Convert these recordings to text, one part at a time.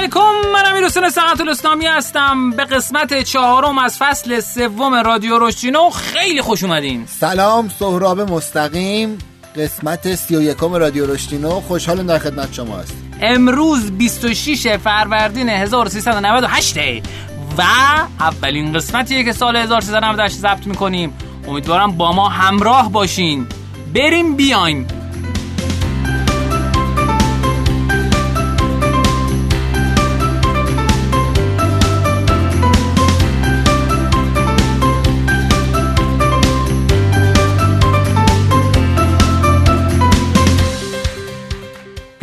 علیکم من امیر حسین سقط الاسلامی هستم. به قسمت چهارم از فصل سوم رادیو روشینو خیلی خوش اومدین. سلام سهراب مستقیم. قسمت سی و یکم رادیو رشتینو خوشحال در خدمت شما هست امروز 26 فروردین 1398 و اولین قسمتیه که سال 1398 ضبط می‌کنیم. امیدوارم با ما همراه باشین. بریم بیایم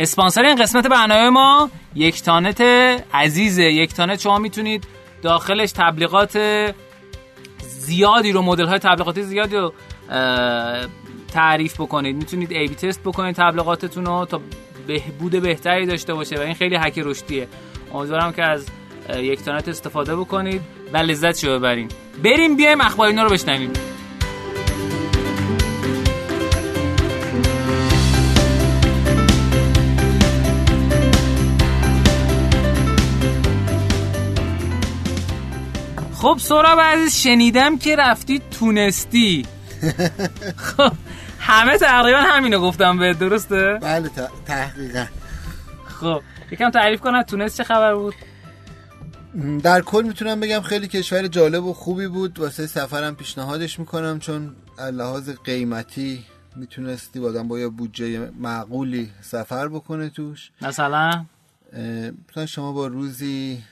اسپانسر این قسمت برنامه ما یک تانت عزیزه. یک تانت شما می‌تونید داخلش تبلیغات زیادی رو مدل های تبلیغاتی زیادی رو تعریف بکنید. می‌تونید ای بی تست بکنید تبلیغاتتون رو تا بهبود بهتری داشته باشه و این خیلی حک رشدیه. امیدوارم که از یک تانت استفاده بکنید و لذت شو ببرین. بریم بیایم اخبار اینا رو بشنویم. خب سوراب عزیز شنیدم که رفتی تونستی. خب همه تقریبا همینو گفتم به درسته؟ بله تحقیقا. خب یکم تعریف کنم تونست چه خبر بود؟ در کل می‌تونم بگم خیلی کشور جالب و خوبی بود. واسه سفرم پیشنهادش می‌کنم چون لحاظ قیمتی می‌تونستی بادم با یه بودجه معقولی سفر بکنه توش. مثلا؟ مثلا شما با روزی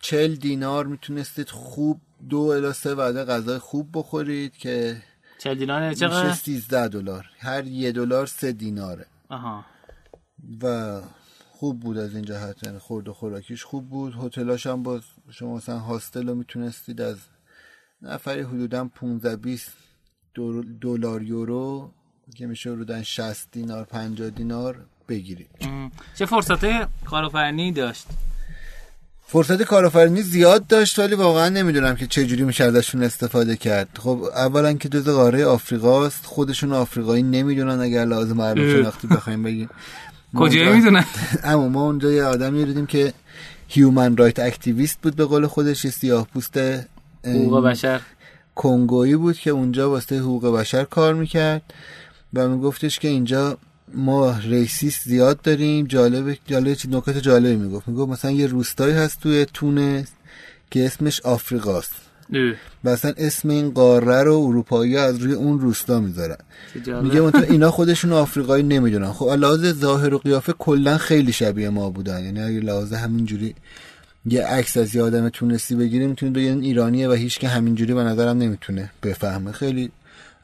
چل دینار می‌تونستید خوب دو الا سه وعده غذای خوب بخورید که چل دینار چقدر؟ میشه سیزده دلار. هر یه دلار سه دیناره. آها. و خوب بود از این جهت یعنی خورد و خوراکیش خوب بود. هتلاش هم باز شما مثلا هاستل رو می‌تونستید از نفری حدودا 15 20 دلار یورو که میشه حدودا 60 دینار 50 دینار بگیرید. چه فرصت کارآفرینی داشت. فرصت کارآفرینی زیاد داشت ولی واقعا نمی‌دونم که چه جوری میشه ازشون استفاده کرد. خب اولا که جزء قاره آفریقاست خودشون آفریقایی نمی‌دونن اگر از لحاظ مردم‌شناختی بخوایم بگیم. کجا می‌دونن؟ اما ما اونجا یه آدمی دیدیم که human right activist بود به قول خودش سیاه پوست حقوق بشر. کنگویی بود که اونجا واسه حقوق بشر کار می‌کرد و میگفتش که اینجا ما ریسیست زیاد داریم جالب جالب چی نکات جالبی می‌گفت. می‌گفت مثلا یه روستایی هست توی تونس که اسمش آفریقاست. و اصلا اسم این قاره رو اروپایی از روی اون روستا می‌ذارن. میگه مثلا اینا خودشون آفریقایی نمی‌دونن. خب لحاظ ظاهر و قیافه کلا خیلی شبیه ما بودن. یعنی اگه لحاظ همینجوری یه عکس از یه آدم تونسی بگیریم می‌تونه بگه ایرانیه و هیچ که همینجوری به نظرم نمی‌تونه بفهمه. خیلی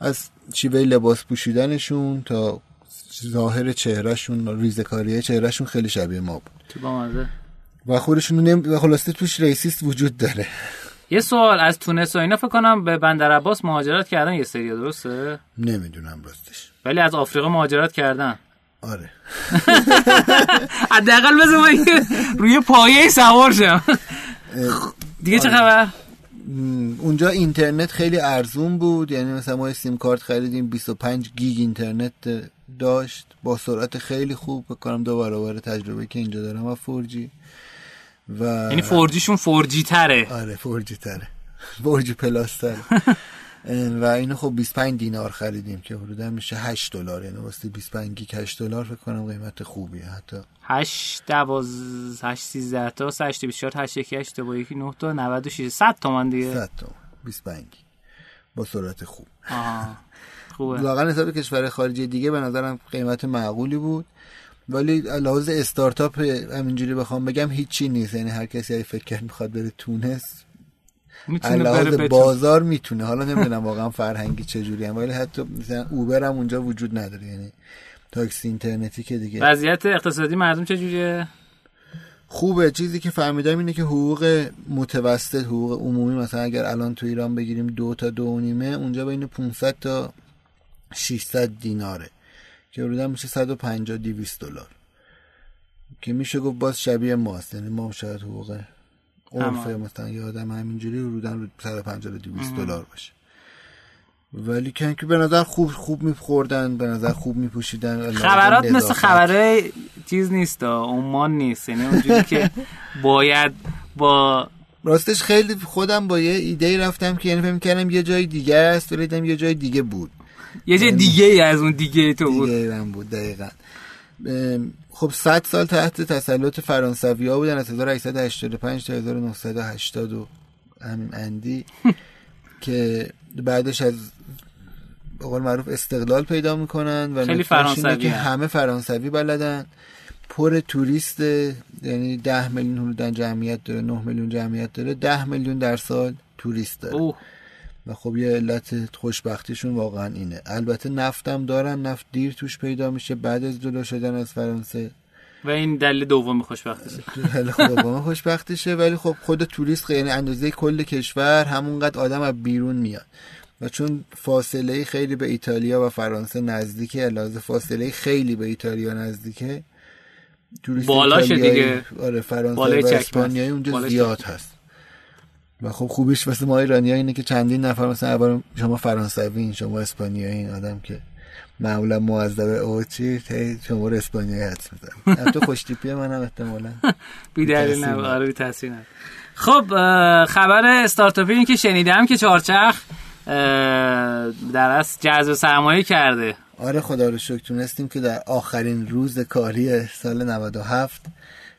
از شیوه لباس پوشیدنشون تا ظاهر چهرهشون ریزکاری چهرهشون خیلی شبیه ما بود. تو بامزه و خودشون نم... و خلاصه توش ریسیست وجود داره. یه سوال از تونس و اینا فکر کنم به بندر عباس مهاجرت کردن یه سری درسته؟ نمی‌دونم راستش. ولی از آفریقا مهاجرت کردن. آره. حداقل بذار روی پایه سوار شم. دیگه چه خبر؟ اونجا اینترنت خیلی ارزون بود. یعنی مثلا ما سیم کارت خریدیم 25 گیگ اینترنت داشت با سرعت خیلی خوب فکر کنم دو برابر تجربه که اینجا دارم و 4G. و یعنی 4G شون 4G تره آره 4G تره 4G plus تره و اینو خب 25 دینار خریدیم که حدودا میشه 8 دلار. یعنی واسه 25 گیگ 8 دلار فکر کنم قیمت خوبیه حتی. 8 12 8 13 تا 8 24 8 1 8 با یکی 9 تا 96 100 تومن دیگه. 100 تومن 25 با سرعت خوب. آها. خوبه. واقعا حساب کشور خارجی دیگه به نظرم قیمت معقولی بود. ولی لحاظ استارتاپ همینجوری بخوام بگم هیچی نیست. یعنی هر کسی فکر کرد می‌خواد بره تونس می‌تونه بره بازار می‌تونه. حالا نمی‌دونم واقعا فرهنگی چجوری هم ولی حتی مثلا اوبر هم اونجا وجود نداره. یعنی تاکسی اینترنتی که دیگه وضعیت اقتصادی مردم چجوریه خوبه. چیزی که فهمیدم اینه که حقوق متوسط حقوق عمومی مثلا اگر الان تو ایران بگیریم دو تا دو و نیمه اونجا بین 500 تا 600 دیناره. که حدودا میشه 150 200 دلار. که میشه گفت باز شبیه ماست یعنی ما شاید حقوق عرف مثلا یه آدم همینجوری حدودا 150 200 دلار باشه. ولی که که به نظر خوب خوب میخوردن به نظر خوب میپوشیدن خبرات مثل خبره چیز نیست عمان نیست. یعنی اونجوری که باید با راستش خیلی خودم با یه ایده رفتم که یعنی فهم کردم یه جای دیگه است ولی دیدم یه جای دیگه بود. یه جای یعنی دیگه ای از اون دیگه تو بود. دیگه بود دقیقا. خب 100 سال تحت تسلط فرانسوی ها بودن از 1885 تا 1980 و همین اندی که بعدش از به معروف استقلال پیدا می‌کنن و خیلی فرانسوی که همه فرانسوی بلدن. پر توریست یعنی ده میلیون حدودا جمعیت داره 9 میلیون جمعیت داره ده میلیون در سال توریست داره. اوه. و خب یه علت خوشبختیشون واقعا اینه. البته نفتم دارن نفت دیر توش پیدا میشه بعد از جدا شدن از فرانسه. و این دلیل دوم خوشبختیشه. دلیل دوم خوشبختیشه ولی خب خود توریست یعنی اندازه کل کشور همونقدر آدم از بیرون میاد. و چون فاصله خیلی به ایتالیا و فرانسه نزدیکه علاوه فاصله خیلی به ایتالیا نزدیکه توریست بالاش دیگه. آره فرانسه و اسپانیایی اونجا زیاد هست. و خب خوبیش واسه ما ایرانی اینه که چندین نفر مثلا اول شما فرانسوی شما اسپانیایی این آدم که معمولا معذب او چی؟ شما رو اسپانیایی حدس میزن حتی خوشتیپی منم احتمالا. بیدری نه آره خب خبر استارتاپی این که شنیدم که چارچخ در از جذب سرمایه کرده. آره خدا رو شکر. تونستیم که در آخرین روز کاری سال 97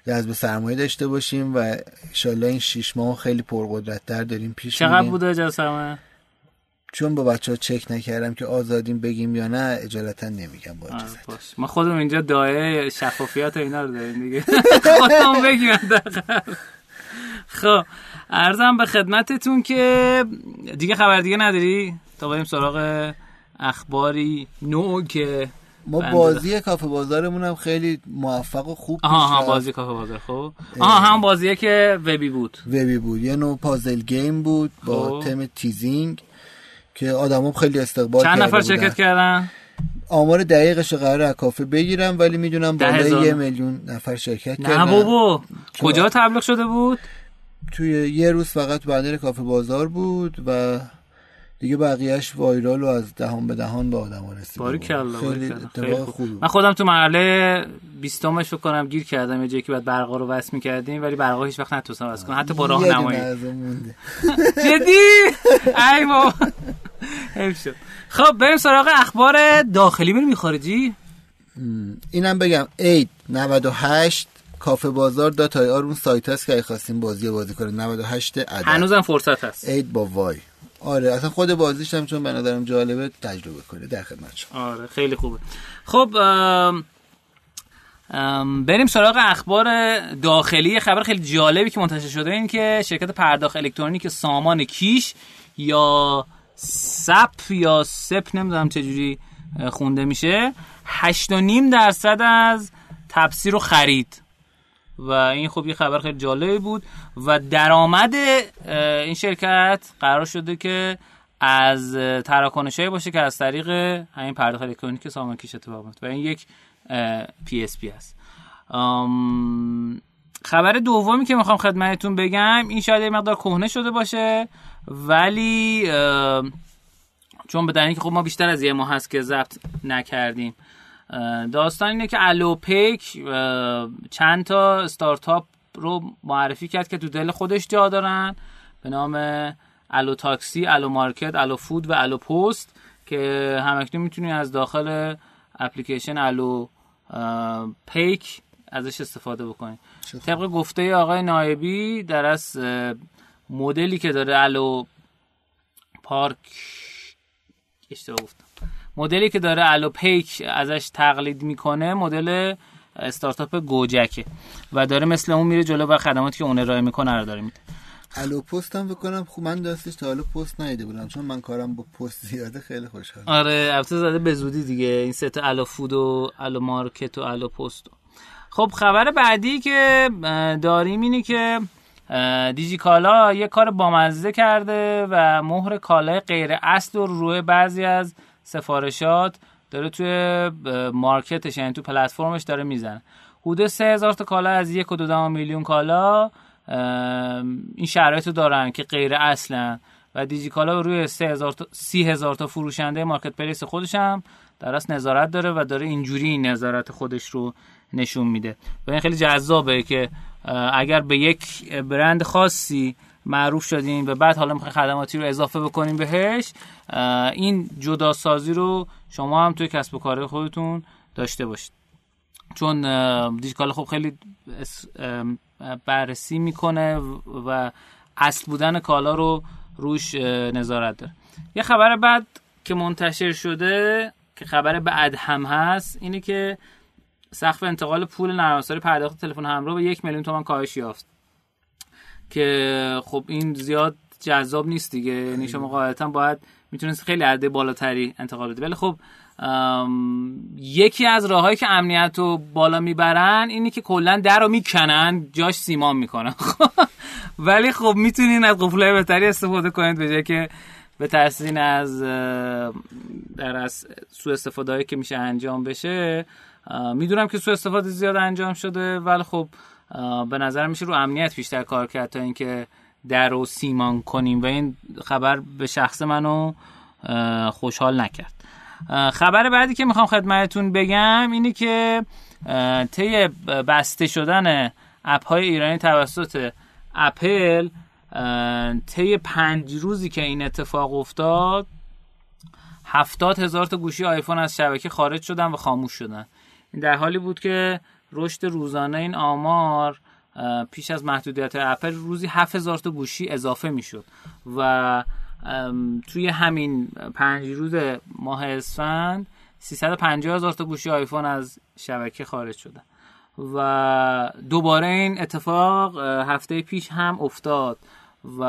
جذب سرمایه داشته باشیم و انشالله این شیش ماه خیلی پرقدرتتر داریم پیش چقدر بوده جذب سرمایه چون با بچه ها چک نکردم که آزادیم بگیم یا نه اجالتا نمیگم با ما خودم اینجا دایه شفافیت اینا رو داریم دیگه. خودم بگیم خب ارزم به خدمتتون که دیگه خبر دیگه نداری؟ تا بریم سراغ اخباری نو که ما بازی کافه بازارمون هم خیلی موفق و خوب آها ها بازی کافه بازار خب. آها هم بازیه که وبی بود. وبی بود. یه نوع پازل گیم بود با خب. تم تیزینگ که آدم خیلی استقبال چند نفر شرکت کردن؟ آمار دقیقش قرار از کافه بگیرم ولی می‌دونم بالای یه میلیون نفر شرکت کردن. نه بابا کجا تبلیغ شده بود؟ توی یه روز فقط بندر کافه بازار بود و دیگه بقیهش وایرال و از دهان به دهان به آدم رسید باری خیلی, خیلی خوب. من خودم تو مرحله بیستمش رو کنم گیر کردم یه جایی که بعد برقا رو وصل می‌کردیم ولی برقا هیچ وقت نتونستم وصل کنم. حتی با راهنمایی جدی؟ ای بابا. خب بریم سراغ اخبار داخلی. بریم خارجی اینم بگم. اید 98 کافه بازار دات آی آر اون سایت هست که خواستیم بازی بازی کنه 98 عدد. هنوزم فرصت هست. اید با وای. آره اصلا خود بازیش هم چون به نظرم جالبه تجربه کنه در خدمت شما. آره خیلی خوبه. خب بریم سراغ اخبار داخلی. خبر خیلی جالبی که منتشر شده این که شرکت پرداخت الکترونیک سامان کیش یا سپ یا سپ نمی‌دونم چجوری خونده میشه 8.5 درصد از تپسی رو خرید. و این خب یه خبر خیلی جالبی بود و درآمد این شرکت قرار شده که از تراکنش باشه که از طریق همین پرداخت الکترونیک سامان کیش اتفاق و این یک PSP است. خبر دومی که می‌خوام خدمتتون بگم این شاید یه مقدار کهنه شده باشه ولی چون به که خب ما بیشتر از یه ماه هست که ضبط نکردیم. داستان اینه که الوپیک چند تا استارتاپ رو معرفی کرد که تو دل خودش جا دارن. به نام الو تاکسی، الو مارکت، الو فود و الو پست که همکنون می‌تونید از داخل اپلیکیشن الو پیک ازش استفاده بکنید طبق گفته آقای نایبی در از مدلی که داره الو پارک اشتباه گفتم. مدلی که داره الو پیک ازش تقلید می‌کنه مدل استارتاپ گوجکه و داره مثل اون میره جلو و خدماتی که اون ارائه می‌کنه رو داره میده. الو پست هم بکنم خوب من دستش تا الو پست نیده بودم چون من کارم با پست زیاده خیلی خوشحال آره البته زده به زودی دیگه. این ست الو فود و الو مارکت و الو پست خب خبر بعدی که داریم اینه که دیجی کالا یه کار بامزه کرده و مهر کالای غیر اصل رو روی بعضی از سفارشات داره توی market ش یعنی تو پلتفرمش داره می‌زنه. حدود سه هزار تا کالا از یک و دو میلیون کالا این شرایط رو دارن که غیر اصلا و دیجیکالا روی 3000 تا 30000 تا فروشنده مارکت پلیس خودش هم در اصل نظارت داره و داره اینجوری این نظارت خودش رو نشون میده. و این خیلی جذابه که اگر به یک برند خاصی معروف شدیم و بعد حالا می‌خواین خدماتی رو اضافه بکنیم بهش این جدا سازی رو شما هم توی کسب و کار خودتون داشته باشید. چون دیجیکال خب خیلی بررسی می‌کنه و اصل بودن کالا رو روش نظارت داره. یه خبر بعد که منتشر شده که خبر بعد هم هست اینه که سقف انتقال پول نرم پرداخت تلفن همراه به یک میلیون تومان کاهش یافت. که خب این زیاد جذاب نیست دیگه. یعنی شما قاعدتا باید می‌تونست خیلی عرضه بالاتری انتقال بده ولی خب یکی از راههایی که امنیت رو بالا می‌برن اینی که کلا در رو می‌کنن جاش سیمان می‌کنن. ولی خب می‌تونین از قفله بهتری استفاده کنید به جای که به ترسین از در از سوء استفاده که میشه انجام بشه. می‌دونم که سوء استفاده زیاد انجام شده ولی خب به نظر میشه رو امنیت بیشتر کار کرد تا اینکه در رو سیمان کنیم و این خبر به شخص منو خوشحال نکرد. خبر بعدی که می‌خوام خدمتتون بگم اینه که طی بسته شدن اپ های ایرانی توسط اپل طی پنج روزی که این اتفاق افتاد هفتاد هزار تا گوشی آیفون از شبکه خارج شدن و خاموش شدن. این در حالی بود که رشد روزانه این آمار پیش از محدودیت اپل روزی 7000 تا گوشی اضافه می‌شد و توی همین پنج روز ماه اسفند 350 هزار تا گوشی آیفون از شبکه خارج شدن و دوباره این اتفاق هفته پیش هم افتاد و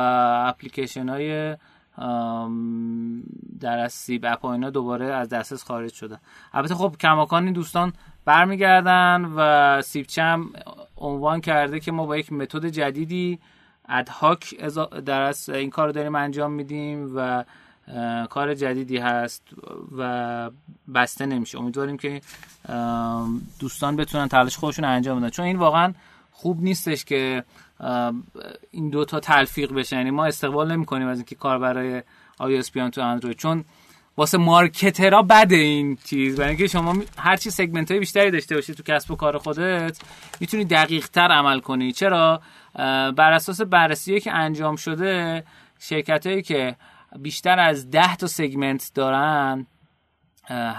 اپلیکیشن های در از سیب اپ دوباره از دسترس خارج شدن البته خب کماکان این دوستان برمیگردن و سیبچم عنوان کرده که ما با یک متد جدیدی ادهاک در از این کار رو داریم انجام میدیم و کار جدیدی هست و بسته نمیشه. امیدواریم که دوستان بتونن تلاش خودشون انجام بدن. چون این واقعا خوب نیستش که این دوتا تلفیق بشه. یعنی ما استقبال نمی کنیم از اینکه کار برای آی بیان تو اندروید. چون واسه marketer ها بده این چیز. برای اینکه شما هر چی segment های بیشتری داشته باشی تو کسب و کار خودت می‌تونی دقیق تر عمل کنی. چرا؟ بر اساس بررسی که انجام شده شرکت هایی که بیشتر از 10 تا segment دارن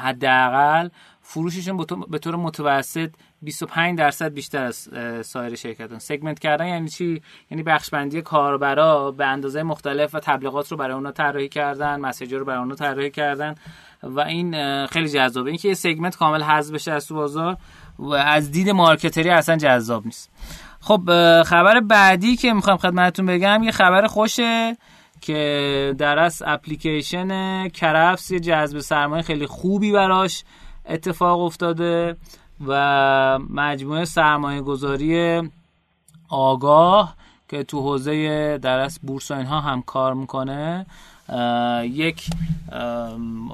حداقل فروششون به طور متوسط 25 درصد بیشتر از سایر شرکتان. segment کردن یعنی چی؟ یعنی بخش بندی کاربرا به اندازه مختلف و تبلیغات رو برای اونا طراحی کردن مسیج رو برای اونا طراحی کردن و این خیلی جذابه. اینکه یه سگمنت کامل حذف بشه از تو بازار و از دید مارکتری اصلا جذاب نیست. خب خبر بعدی که می‌خوام خدمتتون بگم یه خبر خوشه که در از اپلیکیشن کرفس یه جذب سرمایه خیلی خوبی براش اتفاق افتاده. و مجموعه سرمایه گذاری آگاه که تو حوزه درس بورس و اینها هم کار می‌کنه. یک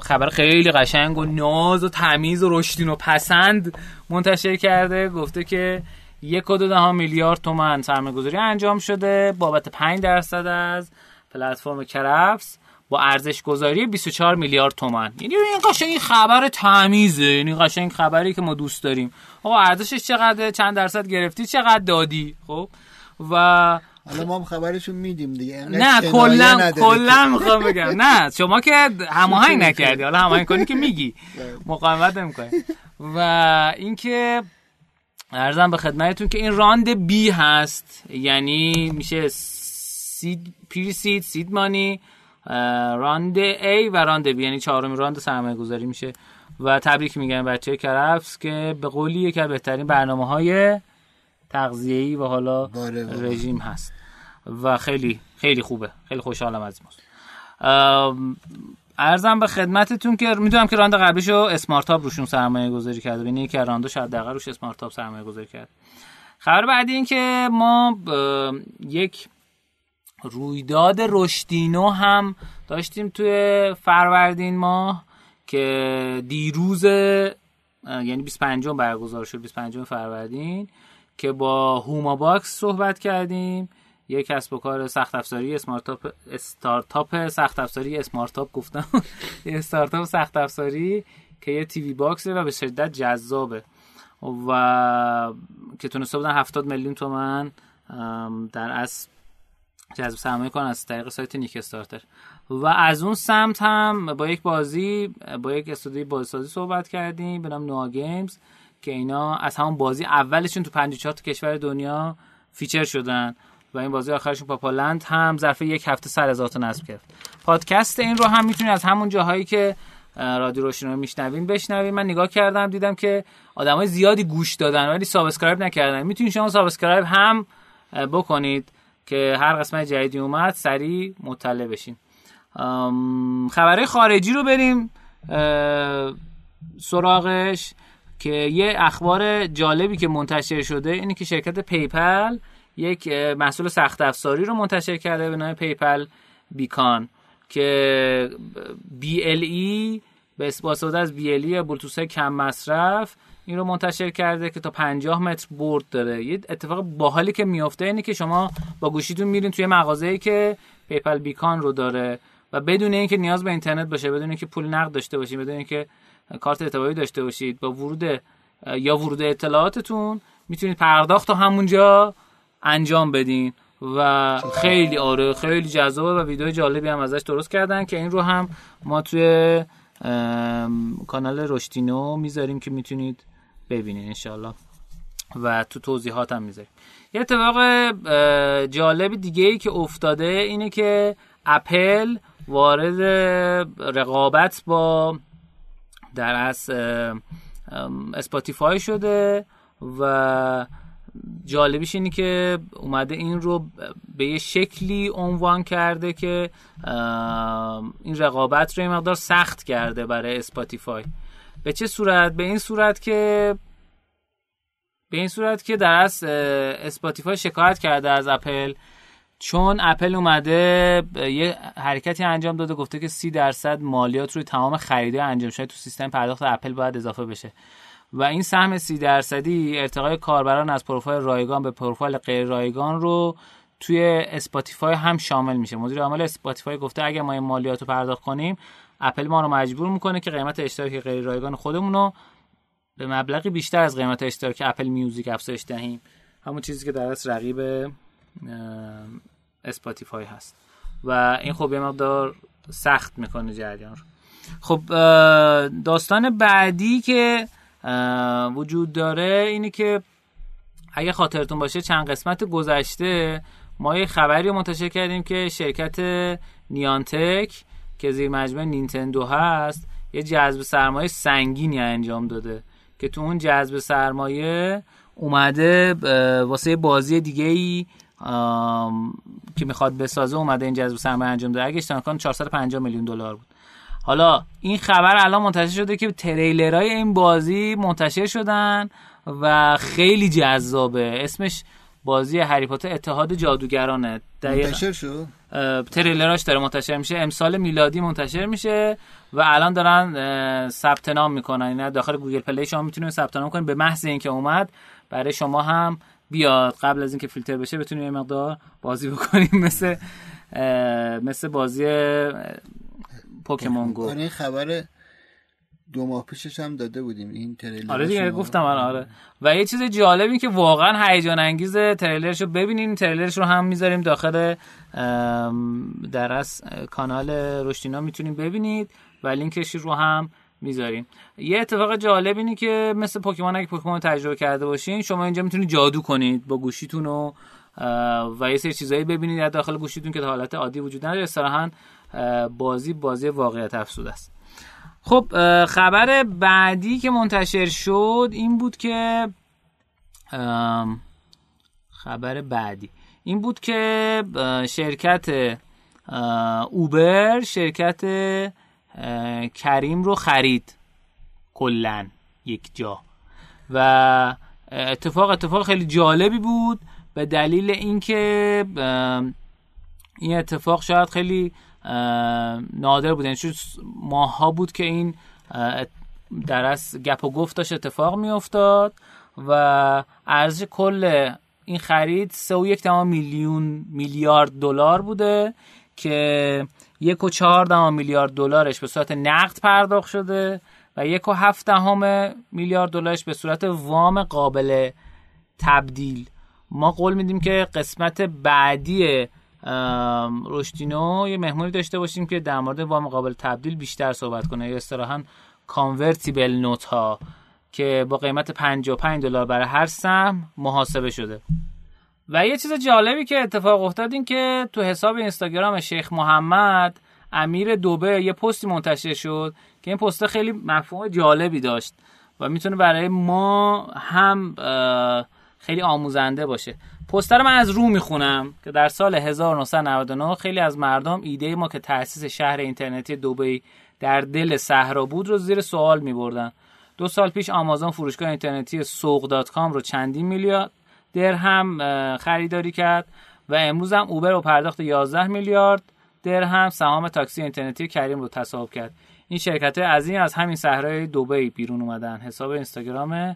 خبر خیلی قشنگ و ناز و تمیز و رشدین و پسند منتشر کرده. گفته که یک و دو میلیارد تومن سرمایه گذاری انجام شده بابت 5 درصد از پلتفرم کرفس با ارزش گذاری 24 میلیارد تومن یعنی این قشنگ خبر تمیزه. یعنی قشنگ خبری که ما دوست داریم. آقا ارزشش چقدر چند درصد گرفتی؟ چقدر دادی؟ خب؟ و حالا ما هم خبرشون میدیم دیگه. نه کلا کلا می‌خوام بگم. نه شما که هماهنگ نکردی. حالا هماهنگ کنی که میگی. مقاومت نمی‌کنی. و اینکه عرضم به خدمتتون که این round B هست. یعنی میشه seed pre-seed seed money. round A و round B. یعنی چهارمین round سرمایه گذاری میشه. و تبریک میگن بچه کرفس که به قولی یکی از بهترین برنامه های تغذیه‌ای و حالا باره باره. رژیم هست. و خیلی خیلی خوبه. خیلی خوشحالم از این ارزم به خدمتتون که می‌دونم که راند قبلیشو اسمارت تاپ روشون سرمایه گذاری کرده ببینید یکی راندو شاید دقیقا روش اسمارت تاپ سرمایه گذاری کرد. خبر بعدی این که ما یک رویداد رشدینو هم داشتیم توی فروردین ماه که دیروز یعنی 25 برگزار شد 25 فروردین که با هوما باکس صحبت کردیم. یک کسب و کار سخت افزاری اسمارتاپ استارتاپ سخت افزاری اسمارتاپ گفتم. استارتاپ سخت افزاری که یه TV box ه و به شدت جذابه. و که تونسته بودن 70 میلیون تومن در اصل جذب سرمایه کنن از طریق سایت نیک استارتر. و از اون سمت هم با یک بازی با یک استودیوی بازیسازی صحبت کردیم به نام نوا گیمز که اینا از همون بازی اولشون تو 54 تا کشور دنیا feature شدن. و این بازی آخرشون پاپالند هم ظرف یک هفته سر هزار تا نصب کرد. پادکست این رو هم می‌تونید از همون جاهایی که رادیو رشدینو رو میشنوین بشنوین. من نگاه کردم دیدم که آدمای زیادی گوش دادن ولی subscribe نکردن. می‌تونید شما subscribe هم بکنید. که هر قسمت جدیدی اومد سریع مطلع بشین خبرهای خارجی رو بریم سراغش که یه اخبار جالبی که منتشر شده اینه که شرکت PayPal یک محصول سخت افزاری رو منتشر کرده به نام PayPal Beacon که BLE به استفاده از BLE بلوتوث کم مصرف این رو منتشر کرده که تا 50 متر برد داره. یه اتفاق باحالی که میافته اینه که شما با گوشیتون میرین توی مغازه‌ای که PayPal Beacon رو داره و بدون اینکه نیاز به اینترنت باشه بدون اینکه پول نقد داشته باشید بدون اینکه کارت اعتباری داشته باشید با ورود یا ورود اطلاعاتتون می‌تونید پرداخت رو همونجا انجام بدین و خیلی آره خیلی جذابه و ویدیو جالبی هم ازش درست کردن که این رو هم ما توی کانال رشتینو می‌ذاریم که می‌تونید ببینین انشالله و تو توضیحات هم می‌ذاریم. یه اتفاق جالب دیگه ای که افتاده اینه که اپل وارد رقابت با در از اسپاتیفای شده و جالبیش اینه که اومده این رو به یه شکلی عنوان کرده که این رقابت رو یه مقدار سخت کرده برای اسپاتیفای. به چه صورت؟ به این صورت که به این صورت که در از اسپاتیفای شکایت کرده از اپل چون اپل اومده یه حرکتی انجام داده گفته که سی درصد مالیات روی تمام خریدهای انجام شده تو سیستم پرداخت اپل باید اضافه بشه. و این سهم سی درصدی ارتقای کاربران از پروفایل رایگان به پروفایل غیر رایگان رو توی اسپاتیفای هم شامل میشه. مدیر عامل اسپاتیفای گفته اگر ما این مالیات رو پرداخت کنیم اپل ما رو مجبور می‌کنه که قیمت اشتراک غیر رایگان خودمون رو به مبلغی بیشتر از قیمت اشتراک اپل میوزیک افزایش دهیم. همون چیزی که در اصل رقیب اسپاتیفای هست. و این خب یه مقدار سخت می‌کنه جریان رو. خب داستان بعدی که وجود داره اینه که اگه خاطرتون باشه چند قسمت گذشته ما یه خبری منتشر کردیم که شرکت نیانتک که زیر مجموعه نینتندو هست یه جذب سرمایه سنگینی انجام داده که تو اون جذب سرمایه اومده واسه بازی دیگه ای که می‌خواد بسازه اومده این جذب سرمایه انجام داده. اگه اشتباه کنم 450 میلیون دلار بود. حالا این خبر الان منتشر شده که تریلرهای این بازی منتشر شدن و خیلی جذابه. اسمش بازی هری پاتر اتحاد جادوگرانه. منتشر شد؟ تریلراش داره منتشر میشه. امسال میلادی منتشر میشه و الان دارن ثبت نام می‌کنن. اینا داخل گوگل پلی شما می‌تونید ثبت نام کنید. به محض اینکه اومد برای شما هم بیاد. قبل از اینکه فیلتر بشه بتونید یه مقدار بازی بکنیم. مثل مثل بازی پوکمون گو. آره خبر دو ماه پیشش هم داده بودیم. این تریلر آره دیگه گفتم آره آره. و یه چیز جالبی که واقعا هیجان انگیز تریلرش رو ببینین. تریلرش رو هم می‌ذاریم داخل در از کانال رشتینا می‌تونید ببینید و لینکش رو هم می‌ذاریم. یه اتفاق جالب اینه که مثل پوکیمون اگه پوکیمون تجربه کرده باشین شما اینجا می‌تونید جادو کنید با گوشیتون و و یه سری چیزایی ببینید در داخل گوشیتون که حالت عادی وجود نداره. اصطلاحاً بازی بازی واقعیت افزوده است. خب خبر بعدی که منتشر شد این بود که خبر بعدی. این بود که شرکت اوبر شرکت کریم رو خرید. کلا یک جا. و اتفاق اتفاق خیلی جالبی بود به دلیل اینکه این اتفاق شاید خیلی نادر بود. یعنی ماها بود که این در از گپ و گفت داشت اتفاق می افتاد و ارزش کل این خرید سه و یک دهم میلیون میلیارد دلار بوده که یک و چهار دهم میلیارد دلارش به صورت نقد پرداخت شده و یک و هفت دهم میلیارد دلارش به صورت وام قابل تبدیل. ما قول میدیم که قسمت بعدی رشدینو یه مهمونی داشته باشیم که در مورد وام قابل تبدیل بیشتر صحبت کنه. یا اصطلاحا کانورتیبل نوت ها که با قیمت 55 دلار برای هر سهم محاسبه شده. و یه چیز جالبی که اتفاق افتاد این که تو حساب اینستاگرام شیخ محمد امیر دوبه یه پستی منتشر شد که این پست خیلی مفهوم جالبی داشت و می‌تونه برای ما هم خیلی آموزنده باشه. پستش رو من از رو می‌خونم که در سال 1999 خیلی از مردم ایده ما که تأسیس شهر اینترنتی دوبی در دل صحرا بود رو زیر سوال میبردن. دو سال پیش آمازون فروشگاه اینترنتی Souq.com رو چندین میلیارد درهم خریداری کرد و امروز هم اوبر با پرداخت 11 میلیارد درهم سهام تاکسی اینترنتی کریم رو تصاحب کرد. این شرکت از این از همین صحرای دبی بیرون اومدن. حساب اینستاگرام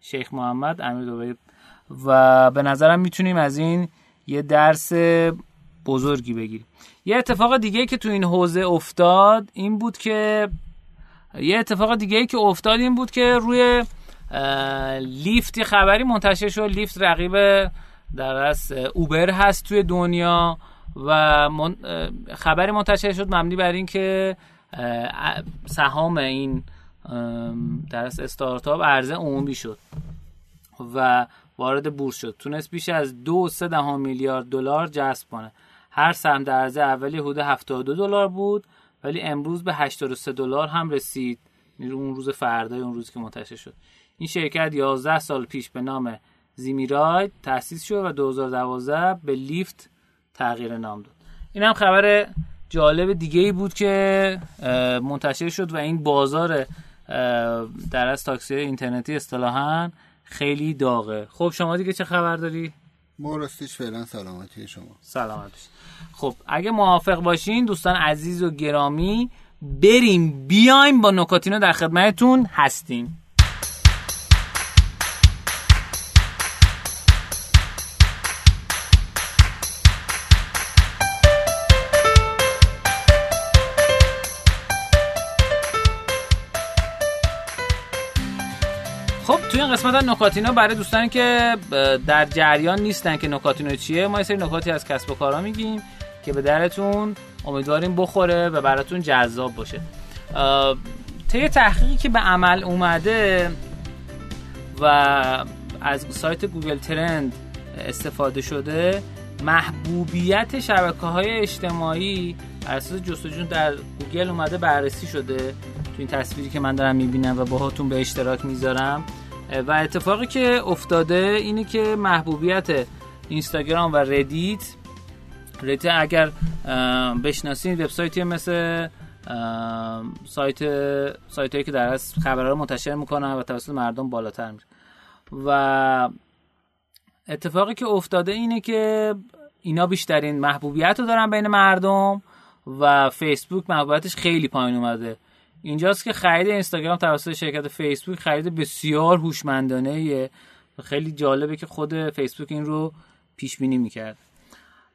شیخ محمد امیر دبی و به نظرم می‌تونیم از این یه درس بزرگی بگیریم. یه اتفاق دیگه که تو این حوزه افتاد این بود که یه اتفاق دیگه که افتاد این بود که روی لیفتی خبری منتشر شد. لیفت رقیب در از اوبر هست توی دنیا و خبری منتشر شد مبنی بر این که سهام این در استارتاپ عرضه عمومی شد و وارد بورس شد. تونست بیش از دو سه دهم میلیارد دلار جذب کنه. هر سهم در عرضه اولی حدود 72 دلار بود ولی امروز به 83 دلار هم رسید. یعنی اون روز فردای اون روز که منتشر شد. این شرکت 11 سال پیش به نام زیمیراید تأسیس شد و 2012 به لیفت تغییر نام داد. این هم خبر جالب دیگه ای بود که منتشر شد و این بازار در از تاکسی اینترنتی اصطلاحا خیلی داغه. خب شما دیگه چه خبر داری؟ ما راستش فعلا سلامتی شما. سلامت خب اگه موافق باشین دوستان عزیز و گرامی بریم بیایم با نکاتینو در خدمتتون هستیم. توی این قسمت نکاتینا برای دوستانی که در جریان نیستن که نکاتینو چیه ما یه سری نکاتی از کسب و کارا میگیم که به درتون امیدواریم بخوره و براتون جذاب باشه. طی تحقیقی که به عمل اومده و از سایت Google Trend استفاده شده محبوبیت شبکه های اجتماعی بر اساس جستجو در گوگل اومده بررسی شده تو این تصویری که من دارم می‌بینم و باهاتون به اشتراک می‌ذارم. و اتفاقی که افتاده اینه که محبوبیت اینستاگرام و Reddit. Reddit اگر بشناسین وبسایتی مثل سایت سایت هایی که در از خبرها رو منتشر می‌کنن و توسط مردم بالاتر میره و اتفاقی که افتاده اینه که اینا بیشترین محبوبیت رو دارن بین مردم و فیسبوک محبوبیتش خیلی پایین اومده. اینجاست که خرید اینستاگرام توسط شرکت فیسبوک خرید بسیار هوشمندانه خیلی جالبه که خود فیسبوک این رو پیش بینی می‌کرد.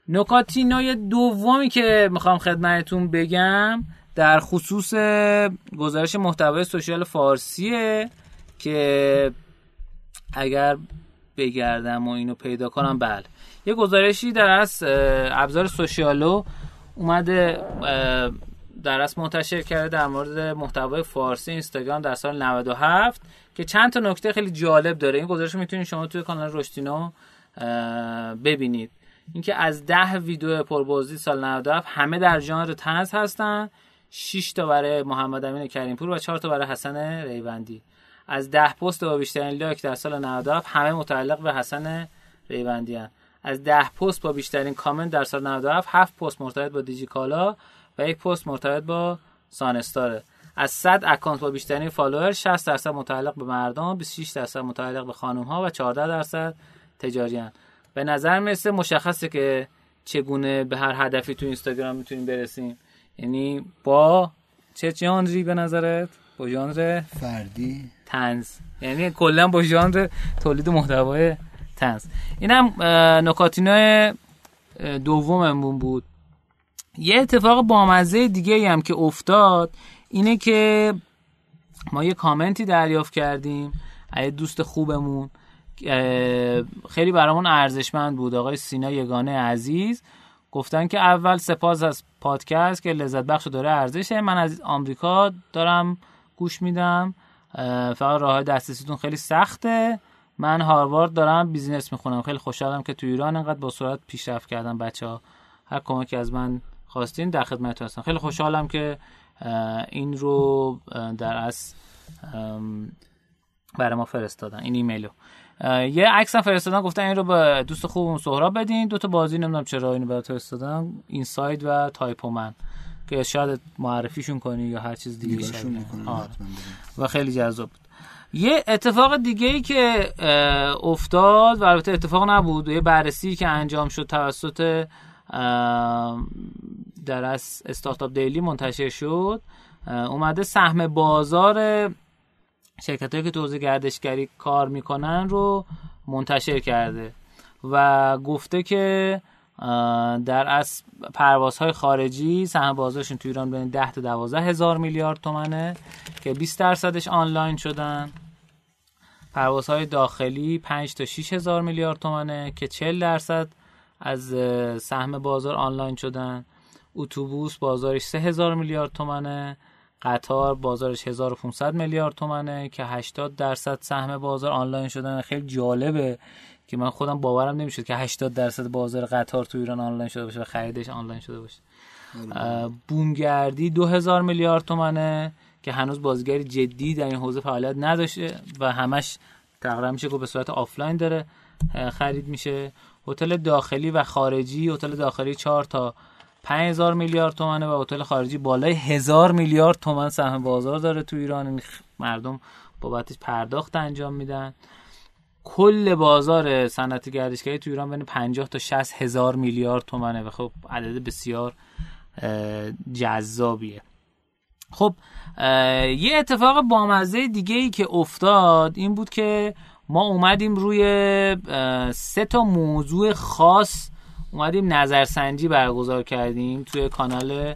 نکاتی دومی که می‌خوام خدمتتون بگم در خصوص گزارش محتوای سوشال فارسیه که اگر بگردم و اینو پیدا کنم بله. یه گزارشی در از ابزار سوشیالو اومده در اصل منتشر کرده در مورد محتوای فارسی اینستاگرام در سال 97 که چند تا نکته خیلی جالب داره. این گزارش می‌تونید شما توی کانال رشتینو ببینید. اینکه از ده ویدیو پربازدید سال 97 همه در ژانر تنز هستن. 6 تا برای محمد امین کریمپور و 4 تا برای حسن ریوندی. از ده پست با بیشترین لایک در سال 97 همه متعلق به حسن ریوندی هن. از ده پست با بیشترین کامنت در سال 97 7 پست مرتبط با دیجیکالا. و یک پست مرتبط با سان استاره. از 100 account با بیشترین follower 60 درصد متعلق به مردان 26 درصد متعلق به خانم ها و 14 درصد تجاریان. به نظر می‌رسه مشخصه که چگونه به هر هدفی تو اینستاگرام می‌تونیم برسیم. یعنی با چه ژانری به نظرت؟ با ژانر فردی. طنز یعنی کلا با ژانر تولید محتوای تنز اینم نکاتینای دوممون بود. یه اتفاق بامزه دیگه هم که افتاد اینه که ما یه کامنتی دریافت کردیم یه دوست خوبمون خیلی برامون ارزشمند بود آقای سینا یگانه عزیز. گفتن که اول سپاس از پادکست که لذت بخش داره ارزشه. من از آمریکا دارم گوش میدم. فقط راه دسترسیتون خیلی سخته. من هاروارد دارم business می‌خونم. خیلی خوشحالم که تو ایران انقدر با سرعت پیشرفت کردم بچه ها هر کمکی از من خواستین در خدمتتون هستم. خیلی خوشحالم که این رو در از برای ما فرستادن این ایمیلو. یه عکس هم فرستادن گفتن این رو به دوست خوبم سهراب بدین. دو تا بازی نمی‌دونم چرا اینو برات فرستادن. Inside و Typoman که شاید معرفیشون کنی یا هر چیز دیگه آره. و خیلی جذاب بود. یه اتفاق دیگه ای که افتاد و البته اتفاق نبود یه بررسی که انجام شد توسط در از استارتاپ دیلی منتشر شد. اومده سهم بازار شرکت هایی که تو گردشگری کار می‌کنن رو منتشر کرده و گفته که در از پروازهای خارجی سهم بازارشون تو ایران بین 10 تا 12 هزار میلیارد تومنه که 20 درصدش آنلاین شدن. پروازهای داخلی 5 تا 6 هزار میلیارد تومنه که 40 درصد از سهم بازار آنلاین شدن. اتوبوس بازارش 3 هزار میلیارد تومنه. قطار بازارش 1500 میلیارد تومنه که 80 درصد سهم بازار آنلاین شدن. خیلی جالبه که من خودم باورم نمی‌شد که 80 درصد بازار قطار تو ایران آنلاین شده باشه و خریدش آنلاین شده باشه. بومگردی 2000 میلیارد تومنه که هنوز بازیگری جدی در این حوزه فعالیت نداشته و همش تقریبا میشه که به صورت آفلاین داره. خرید میشه. هتل داخلی و خارجی هتل داخلی 4 تا 5000 میلیارد تومنه و هتل خارجی بالای هزار میلیارد تومن سهم بازار داره تو ایران. مردم بابتش پرداخت انجام میدن. کل بازار صنعت گردشگری تو ایران بین 50 تا 60 هزار میلیارد تومنه و خب عدد بسیار جذابیه. خب یه اتفاق بامزه دیگه ای که افتاد این بود که ما اومدیم روی سه تا موضوع خاص اومدیم نظرسنجی برگزار کردیم توی کانال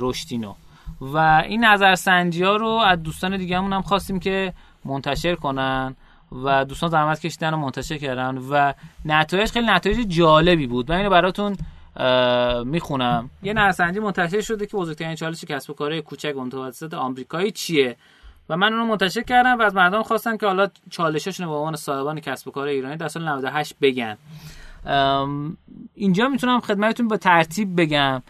رشدینو. و این نظرسنجی ها رو از دوستان دیگه هم خواستیم که منتشر کنن و دوستان زحمت کشیدن و منتشر کردن و نتایج خیلی نتایج جالبی بود. من اینو براتون می‌خونم. یه نظرسنجی منتشر شده که بزرگترین چالش کسب و کار کوچک و متوسط آمریکایی چیه؟ و من اونو منتشر کردم و از مردم خواستم که حالا چالششون به عنوان صاحبان کسب و کار ایرانی در سال 98 بگن. اینجا می‌تونم خدمتتون با ترتیب بگم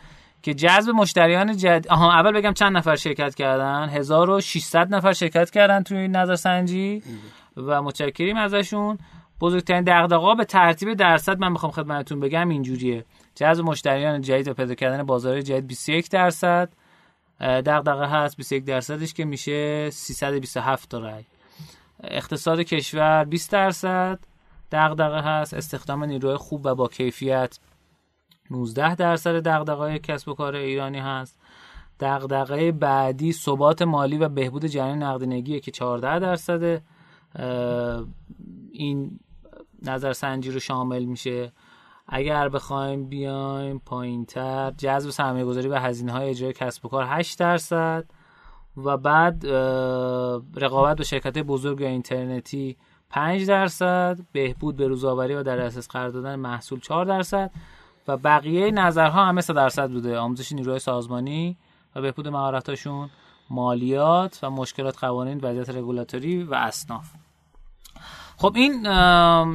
که جذب مشتریان جد آها اول بگم چند نفر شرکت کردن؟ 1600 نفر شرکت کردن توی این نظرسنجی و متشکریم ازشون. بزرگترین دغدغه‌ها به ترتیب درصد من می‌خوام خدمتتون بگم اینجوریه. جذب مشتریان جدید و پیدا کردن بازار جدید 21 درصد. دغدغه هست 21 درصدش که میشه 327 تا رای. اقتصاد کشور 20 درصد دغدغه هست استخدام نیروی خوب و با کیفیت 19 درصد دغدغه‌های کسب و کار ایرانی هست. دغدغه بعدی ثبات مالی و بهبود جریان نقدینگی که 14 درصد این نظرسنجی رو شامل میشه. اگر بخوایم بیایم پایینتر جذب سرمایه گذاری و هزینه های اجرای کسب و کار 8 درصد و بعد رقابت با شرکت بزرگ اینترنتی 5 درصد بهبود به روزآوری و در اساس قرار دادن محصول 4 درصد و بقیه نظرها همه 3 درصد بوده. آموزش نیروی سازمانی و بهبود مهارتاشون مالیات و مشکلات قوانین وضعیت رگولاتوری و اصناف. خب این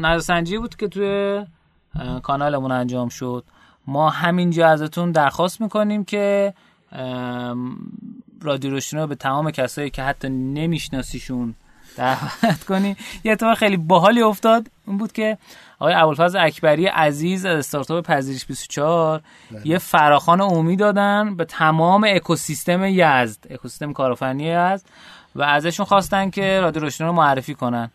نظرسنجی بود که توی کانالمون انجام شد. ما همینجا ازتون درخواست می‌کنیم که رادیو روشنا به تمام کسایی که حتی نمیشناسیشون دعوت کنی یه اتفاق خیلی باحالی افتاد. اون بود که آقای ابوالفضل اکبری عزیز از استارتاپ پذیرش 24 بله. یه فراخان عمومی دادن به تمام اکوسیستم یزد. اکوسیستم کارآفرینی یزد. و ازشون خواستن که رادیو روشنا رو معرفی کنن.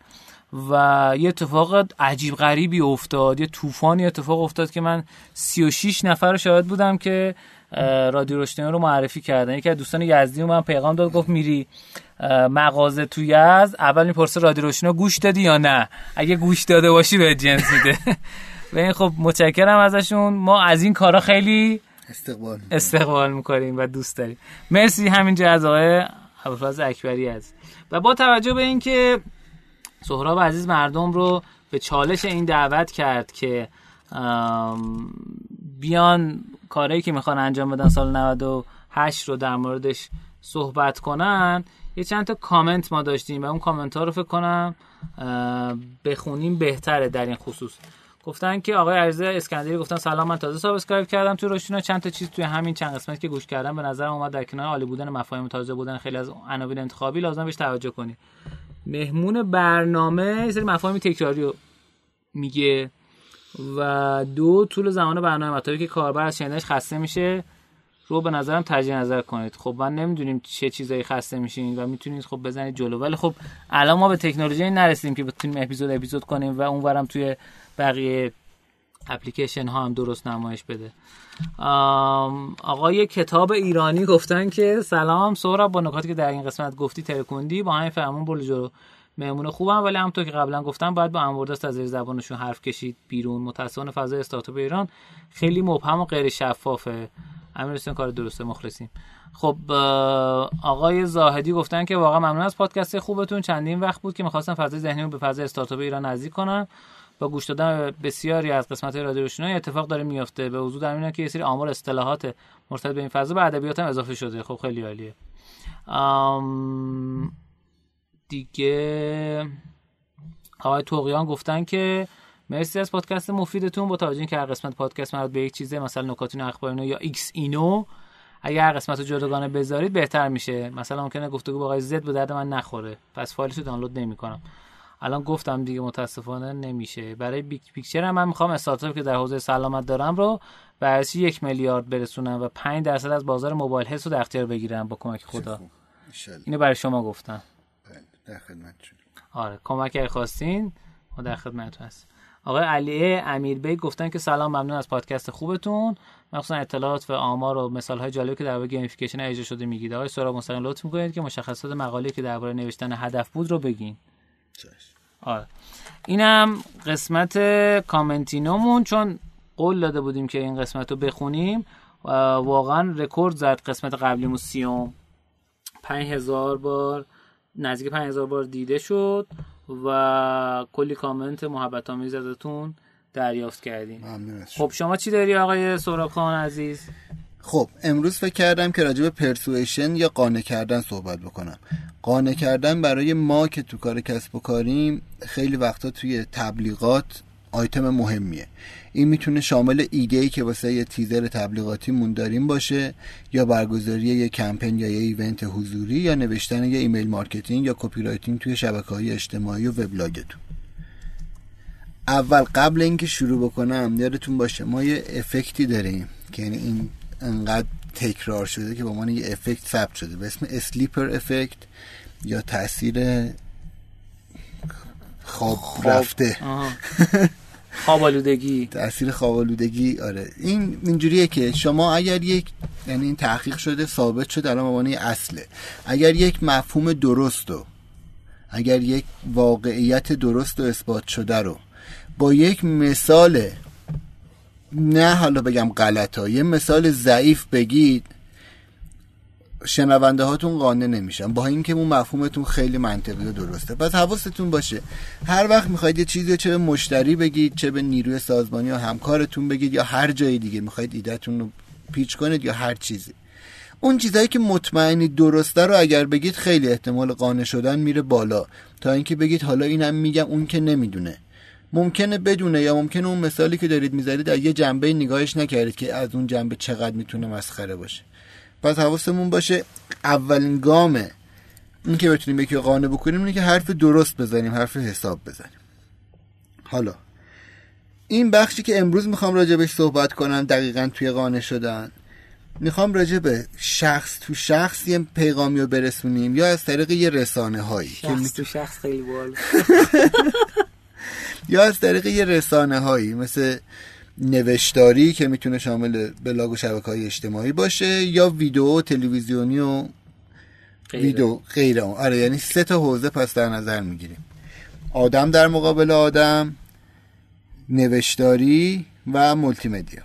و یه اتفاق عجیب غریبی افتاد. یه طوفانی اتفاق افتاد که من 36 نفر شاهد بودم که رادیو روشنی رو معرفی کردن. یکی از دوستان یزدی من پیغام داد گفت میری مغازه تو یزد اول می‌پرسه رادیو روشنی گوش دادی یا نه؟ اگه گوش داده باشی به جنس میده. و این خب متشکرم ازشون. ما از این کارا خیلی استقبال استقبال می‌کنیم و دوست داریم. مرسی همینجا از آقای ابوالفضل اکبری از و با توجه به اینکه سهراب عزیز مردم رو به چالش این دعوت کرد که بیان کاری که می‌خوان انجام بدن سال 98 رو در موردش صحبت کنن. یه چند تا کامنت ما داشتیم و اون کامنت ها رو فکر کنم بخونیم بهتره در این خصوص. گفتن که آقای عریضه اسکندری گفتن سلام من تازه subscribe کردم تو روشنا چند تا چیز توی همین چند قسمت که گوش کردم به نظر اومد در کنار عالی بودن مفاهیم تازه بودن. خیلی از عناوین انتخابی لازم بهش توجه کنی. مهمون برنامه یه سری مفاهیم تکراری رو میگه و دو طول زمان برنامه مطابقی که کاربر از شنیدنش خسته میشه رو به نظرم تجدید نظر کنید. خب من نمی‌دونیم چه چیزایی خسته میشین و می‌تونید خب بزنید جلو. ولی خب الان ما به تکنولوژی نرسیدیم که بتونیم اپیزود اپیزود کنیم و اونورم توی بقیه اپلیکیشن ها هم درست نمایش بده. آقای کتاب ایرانی گفتن که سلام سهراب با نکاتی که در این قسمت گفتی ترکوندی با همین فرمون برو جلو. مهمون خوبم ولی همونطور که قبلا گفتم باید با انوردست از زبانشون حرف کشید بیرون. متاسفانه فضای استارتاپ ایران خیلی مبهم و غیر شفافه. امیر کار درسته مخلصیم. خب آقای زاهدی گفتن که واقعا ممنون از پادکست خوبتون. چندین وقت بود که می‌خواستم فضای ذهنی رو به فضای استارتاپ ایران نزدیک کنم. با گوش دادن بسیاری از قسمت رادیو روشنایی اتفاق داره میفته به وجود در که یه سری آمار اصطلاحات مرتبط به این فضا به ادبیات هم اضافه شده. خب خیلی عالیه. دیگه آقای توقیان گفتن که مرسی از پادکست مفیدتون. با توجه که هر قسمت پادکست مربوط به یک چیزه مثلا نکاتین اخبار یا X اینو اگر هر قسمت رو جداگانه بذارید بهتر میشه. مثلا ممکنه گفتگو با آقای Z به درد من نخوره. پس فایلش رو دانلود نمی‌کنم. الان گفتم دیگه متاسفانه نمیشه. برای big picture هم من می‌خوام استارتاپی که در حوزه سلامت دارم رو به یک میلیارد برسونم و 5 درصد از بازار mobile health رو در اختیار بگیرم با کمک خدا. اینو برای شما گفتم. بله، در خدمتتون آره کمک خواستین ما در خدمتتون هست. آقای علی امیر بی گفتن که سلام ممنون از پادکست خوبتون. مخصوصا اطلاعات و آمار و مثال های جالبی که درباره gamification اجرا شده میگید. آقای سورا مستقیم لطف می‌کنید که مشخصات مقاله که درباره نوشتن هدف بود رو بگین. آره. اینم قسمت کامنتینومون چون قول داده بودیم که این قسمت رو بخونیم واقعا رکورد زد قسمت قبلیمون سیوم. 5000 بار نزدیک 5000 بار دیده شد و کلی کامنت محبت آمیز ازتون دریافت کردیم. خب شما چی داری آقای سهراب خان عزیز؟ خب امروز فکر کردم که راجع به persuasion یا قانع کردن صحبت بکنم. قانع کردن برای ما که تو کار کسب و کاریم خیلی وقتا توی تبلیغات آیتم مهمیه. این می‌تونه شامل ایده ای که واسه یه تیزر تبلیغاتی مون داریم باشه یا برگزاری یه کمپین یا یه event حضوری یا نوشتن یه email marketing یا copywriting توی شبکه های اجتماعی و وبلاگتون. اول قبل اینکه شروع بکنم یادتون باشه ما یه effect ی داریم که یعنی این انقدر تکرار شده که با من یه effect ثبت شده. به اسم sleeper effect یا تاثیر خواب, خواب. رفته. خوابالودگی تاثیر خوابالودگی آره. این اینجوریه که شما اگر یک یعنی این تحقیق شده ثابت شده الان مبانی اصله. اگر یک مفهوم درست و اگر یک واقعیت درست و اثبات شده رو با یک مثال نه حالا بگم غلط ها یه مثال ضعیف بگید. شنونده هاتون قانع نمیشن با اینکه اون مفهومتون خیلی منطقی و درسته. پس حواستون باشه. هر وقت می‌خواید یه چیزی چه به مشتری بگید چه به نیروی سازمانی و همکارتون بگید یا هر جای دیگه می‌خواید ایدهتون رو پیچ کنید یا هر چیزی. اون چیزهایی که مطمئنی درسته رو اگر بگید خیلی احتمال قانع شدن میره بالا. تا اینکه بگید حالا اینم میگم اون که نمی‌دونه. ممکنه بدونه یا ممکنه اون مثالی که دارید می‌ذارید در یه جنبه نگاهش نکردید که از اون جنبه چقدر می‌تونه مسخره باشه. پس حواسمون باشه اولین گامه این که بتونیم یکی قانع بکنیم اینه که حرف درست بزنیم حرف حساب بزنیم. حالا این بخشی که امروز می‌خوام راجبش صحبت کنم دقیقا توی قانع شدن. می‌خوام راجع به شخص تو شخص یه پیغامی رو برسونیم یا از طریق یه رسانه هایی شخص تو شخص خیلی بال یا از طریق یه رسانه هایی مثل نوشتاری که می‌تونه شامل بلاگ و شبکه های اجتماعی باشه یا ویدیو تلویزیونی و. ویدیو غیره. آره یعنی سه تا حوزه پس در نظر می‌گیریم. آدم در مقابل آدم نوشتاری و مولتی مدیا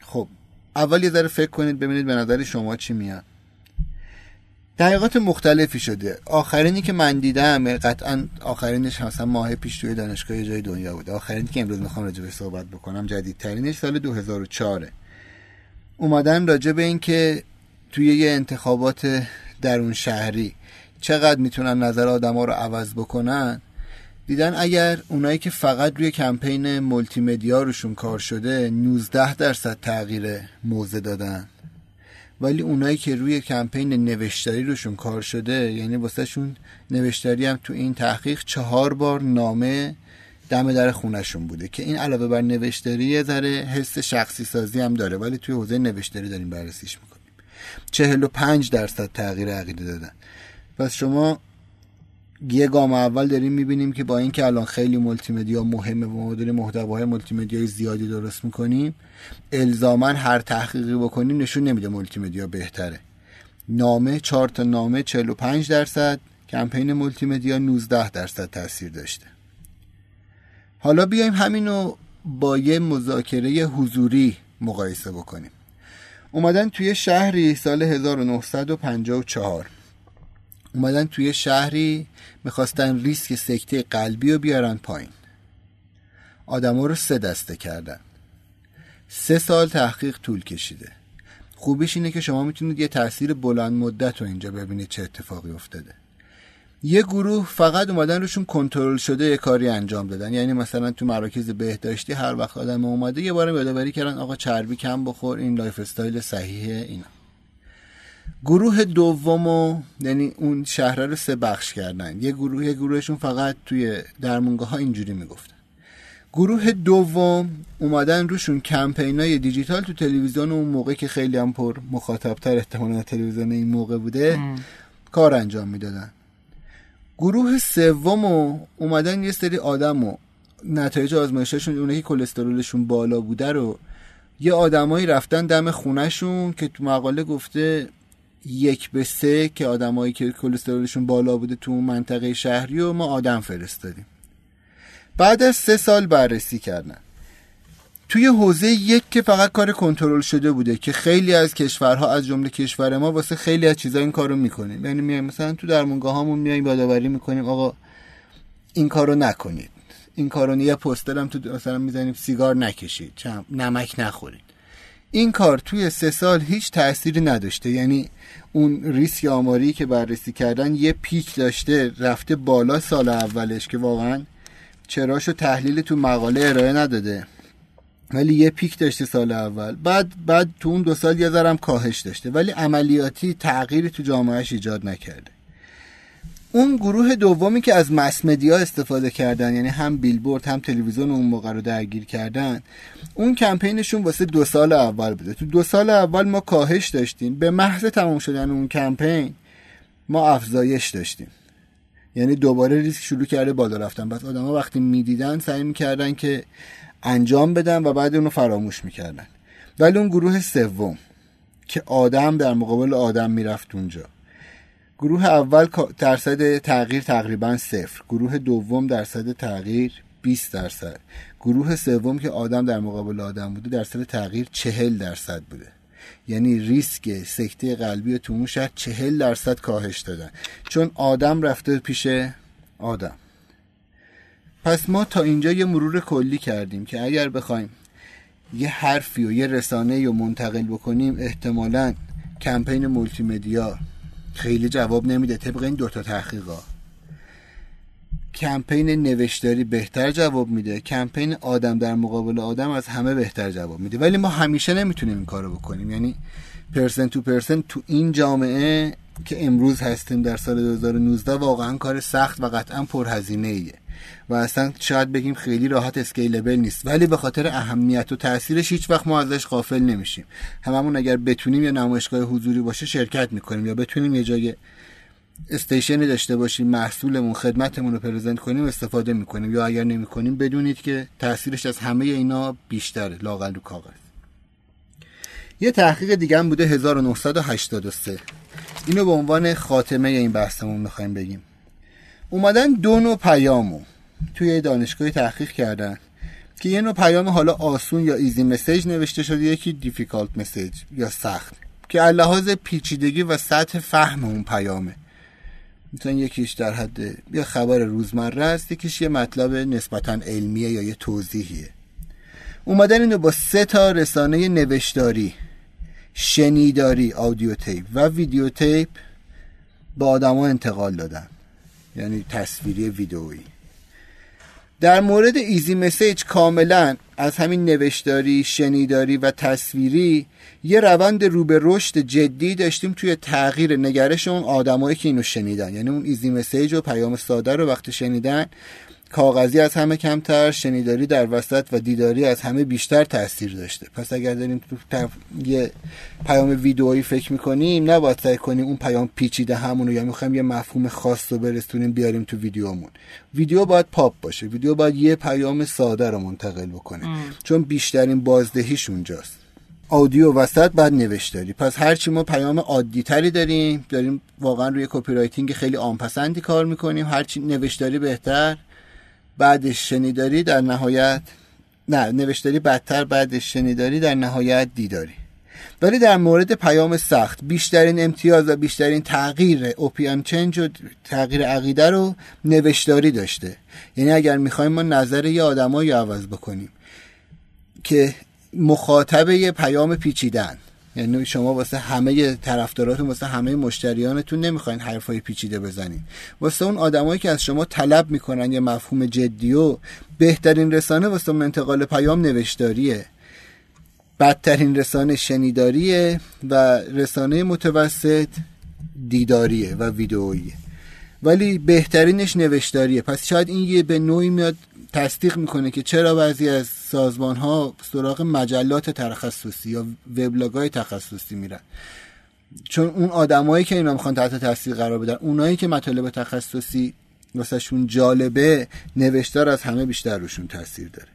خب اول یه ذره فکر کنید ببینید به نظر شما چی میاد. دقیقات مختلفی شده. آخرینی که من دیدم قطعا آخرینش مثلا ماه پیش توی دانشگاه جای دنیا بوده آخرینی که امروز می‌خوام راجع به صحبت بکنم جدیدترینش سال 2004 اومدن راجع به این که توی یه انتخابات درون شهری چقدر می‌تونن نظر آدم ها رو عوض بکنن؟ دیدن اگر اونایی که فقط روی کمپین مولتی مدیا روشون کار شده 19 درصد تغییر موزه دادن. ولی اونایی که روی کمپین نوشتاری روشون کار شده یعنی واسه شون نوشتاری هم تو این تحقیق چهار بار نامه دم در خونشون بوده که این علاوه بر نوشتاری یه ذره حس شخصی سازی هم داره ولی توی حوزه نوشتاری داریم بررسیش می‌کنیم. چهل و پنج درصد تغییر عقیده دادن. پس شما یه گام اول داریم می‌بینیم که با اینکه الان خیلی مولتی مدیا مهمه و ما داریم محتواهای مولتی مدیای زیادی درست می‌کنیم الزاما هر تحقیقی بکنیم نشون نمیده مولتی مدیا بهتره. نامه چهار تا نامه 45 درصد کمپین مولتی مدیا 19 درصد تاثیر داشته. حالا بیایم همینو با یه مذاکره حضوری مقایسه بکنیم. اومدن توی شهری سال 1954 اومدن توی شهری می‌خواستن ریسک سکته قلبی رو بیارن پایین. آدما رو سه دسته کردن. سه سال تحقیق طول کشیده. خوبیش اینه که شما می‌تونید یه تاثیر بلند مدت رو اینجا ببینید چه اتفاقی افتاده. یه گروه فقط اومدن روشون کنترل شده یه کاری انجام دادن. یعنی مثلا تو مراکز بهداشتی هر وقت آدم اومده یه بارم یادآوری کردن آقا چربی کم بخور این lifestyle صحیحه اینا. گروه دومو یعنی اون شهر رو سه بخش کردن. یه گروه یه گروهشون فقط توی درمونگاه ها اینجوری می‌گفتن. گروه دوم اومدن روشون کمپینای دیجیتال تو تلویزیون اون موقع که خیلی هم پر مخاطبتر احتمالا تلویزیون این موقع بوده ام. کار انجام می‌دادن. گروه سوم اومدن یه سری آدم و نتایج آزمایششون اونایی که کلسترولشون بالا بوده رو یه آدمایی رفتن دم خونهشون که تو مقاله گفته یک به سه که آدمایی که کلسترولشون بالا بوده تو اون منطقه شهری و ما آدم فرستادیم. بعد از سه سال بررسی کردن. توی حوزه یک که فقط کار کنترل شده بوده که خیلی از کشورها از جمله کشور ما واسه خیلی از چیزا این کارو می‌کنیم. یعنی میایم مثلا تو درمونگاه هامون میایم یادآوری می‌کنیم آقا این کارو نکنید. این کارو یه پوستر هم تو مثلا می‌زنیم سیگار نکشید نمک نخورید. این کار توی سه سال هیچ تأثیری نداشته. یعنی اون ریسک آماری که بررسی کردن یه پیک داشته رفته بالا سال اولش که واقعا چراشو تحلیل تو مقاله ارائه نداده. ولی یه پیک داشته سال اول. بعد بعد تو اون دو سال یه ذرم کاهش داشته. ولی عملیاتی تغییری تو جامعهش ایجاد نکرده. اون گروه دومی که از مس مدیا استفاده کردن یعنی هم بیلبورد هم تلویزیون اون موقع رو درگیر کردن اون کمپینشون واسه دو سال اول بوده. تو دو سال اول ما کاهش داشتیم. به محض تمام شدن اون کمپین ما افزایش داشتیم. یعنی دوباره ریسک شروع کرده بالا رفتن. پس آدما وقتی می‌دیدن سعی می‌کردن که انجام بدن و بعد اونو فراموش می‌کردن. ولی اون گروه سوم که آدم در مقابل آدم می‌رفت اونجا. گروه اول درصد تغییر تقریبا صفر. گروه دوم درصد تغییر 20 درصد. گروه سوم که آدم در مقابل آدم بوده درصد تغییر 40 درصد بوده. یعنی ریسک سکته قلبی تو اون شهر 40 درصد کاهش دادن. چون آدم رفته پیش آدم. پس ما تا اینجا یه مرور کلی کردیم که اگر بخوایم یه حرفی و یه رسانه رو منتقل بکنیم احتمالا کمپین مولتی مدیا خیلی جواب نمیده طبق این دوتا تحقیقا. کمپین نوشتاری بهتر جواب میده. کمپین آدم در مقابل آدم از همه بهتر جواب میده. ولی ما همیشه نمی‌تونیم این کارو بکنیم. یعنی پرسن تو پرسن تو این جامعه که امروز هستیم در سال 2019 واقعا کار سخت و قطعا پرهزینه ایه و اصلا شاید بگیم خیلی راحت اسکیلبل نیست. ولی به خاطر اهمیت و تاثیرش هیچ وقت ما ازش غافل نمیشیم. هممون اگر بتونیم یه نمایشگاه حضوری باشه شرکت می‌کنیم یا بتونیم یه جای استیشنی داشته باشیم محصولمون خدمتمون رو پرزنت کنیم استفاده می‌کنیم. یا اگر نمی‌کنیم بدونید که تاثیرش از همه اینا بیشتره لاقل رو کاغذ. یه تحقیق دیگه هم بوده 1983 اینو به عنوان خاتمه این بحثمون می‌خوایم بگیم. اومدن دو نوع پیامو. توی دانشگاه تحقیق کردن. که یه نوع پیام حالا آسون یا ایزی مسیج نوشته شده یکی دیفیکالت مسیج یا سخت. که لحاظ پیچیدگی و سطح فهم اون پیامه. مثلا یکیش در حد یه خبر روزمره است یکیش یه مطلب نسبتا علمیه یا یه توضیحیه. اومدن اینو با سه تا رسانه نوشتاری شنیداری آدیو تیپ و ویدیو تیپ با آدما انتقال دادن. یعنی تصویری ویدئویی. در مورد ایزی مسیج کاملا از همین نوشتاری شنیداری و تصویری یه روند رو به رشد جدی داشتیم توی تغییر نگرش اون آدمایی که اینو شنیدن. یعنی اون ایزی مسیج و پیام ساده رو وقتی شنیدن کاغذی از همه کمتر شنیداری در وسط و دیداری از همه بیشتر تاثیر داشته. پس اگر داریم تو یه پیام ویدئویی فکر می‌کنیم نباید سعی کنیم اون پیام پیچیده‌مونو یا می‌خوایم یه مفهوم خاص رو برسونیم بیاریم تو ویدیومون ویدیو باید پاپ باشه. ویدیو باید یه پیام ساده رو منتقل بکنه. چون بیشترین بازدهیش اونجاست. audio وسط بعد نوشتاری. پس هرچی ما پیام عادی تری داریم داریم واقعا روی copywriting خیلی آنپسندی کار می‌کنیم. هرچی نوشتاری بهتر. بعدش شنیداری در نهایت؟ نه نوشتاری بدتر بعدش شنیداری در نهایت دیداری. ولی در مورد پیام سخت بیشترین امتیاز و بیشترین تغییر اوپیان چنج و تغییر عقیده رو نوشتاری داشته. یعنی اگر می‌خوایم ما نظر یه آدمایی عوض بکنیم که مخاطب یه پیام پیچیدن یعنی شما واسه همه طرفداراتون واسه همه مشتریانتون نمی‌خواین حرفای پیچیده بزنین. واسه اون آدمایی که از شما طلب می‌کنن یه مفهوم جدی و بهترین رسانه واسه انتقال پیام نوشتاریه. بدترین رسانه شنیداریه و رسانه متوسط دیداریه و ویدئوییه ولی بهترینش نوشتاریه. پس شاید این یه به نوعی میاد تصدیق می‌کنه که چرا بعضی از سازمان ها سراغ مجلات تخصصی یا وبلاگ های تخصصی میرن؟ چون اون آدمایی که اینا می‌خوان تحت تاثیر قرار بدن اونایی که مطالب تخصصی واسهشون جالبه نوشتار از همه بیشتر روشون تاثیر داره.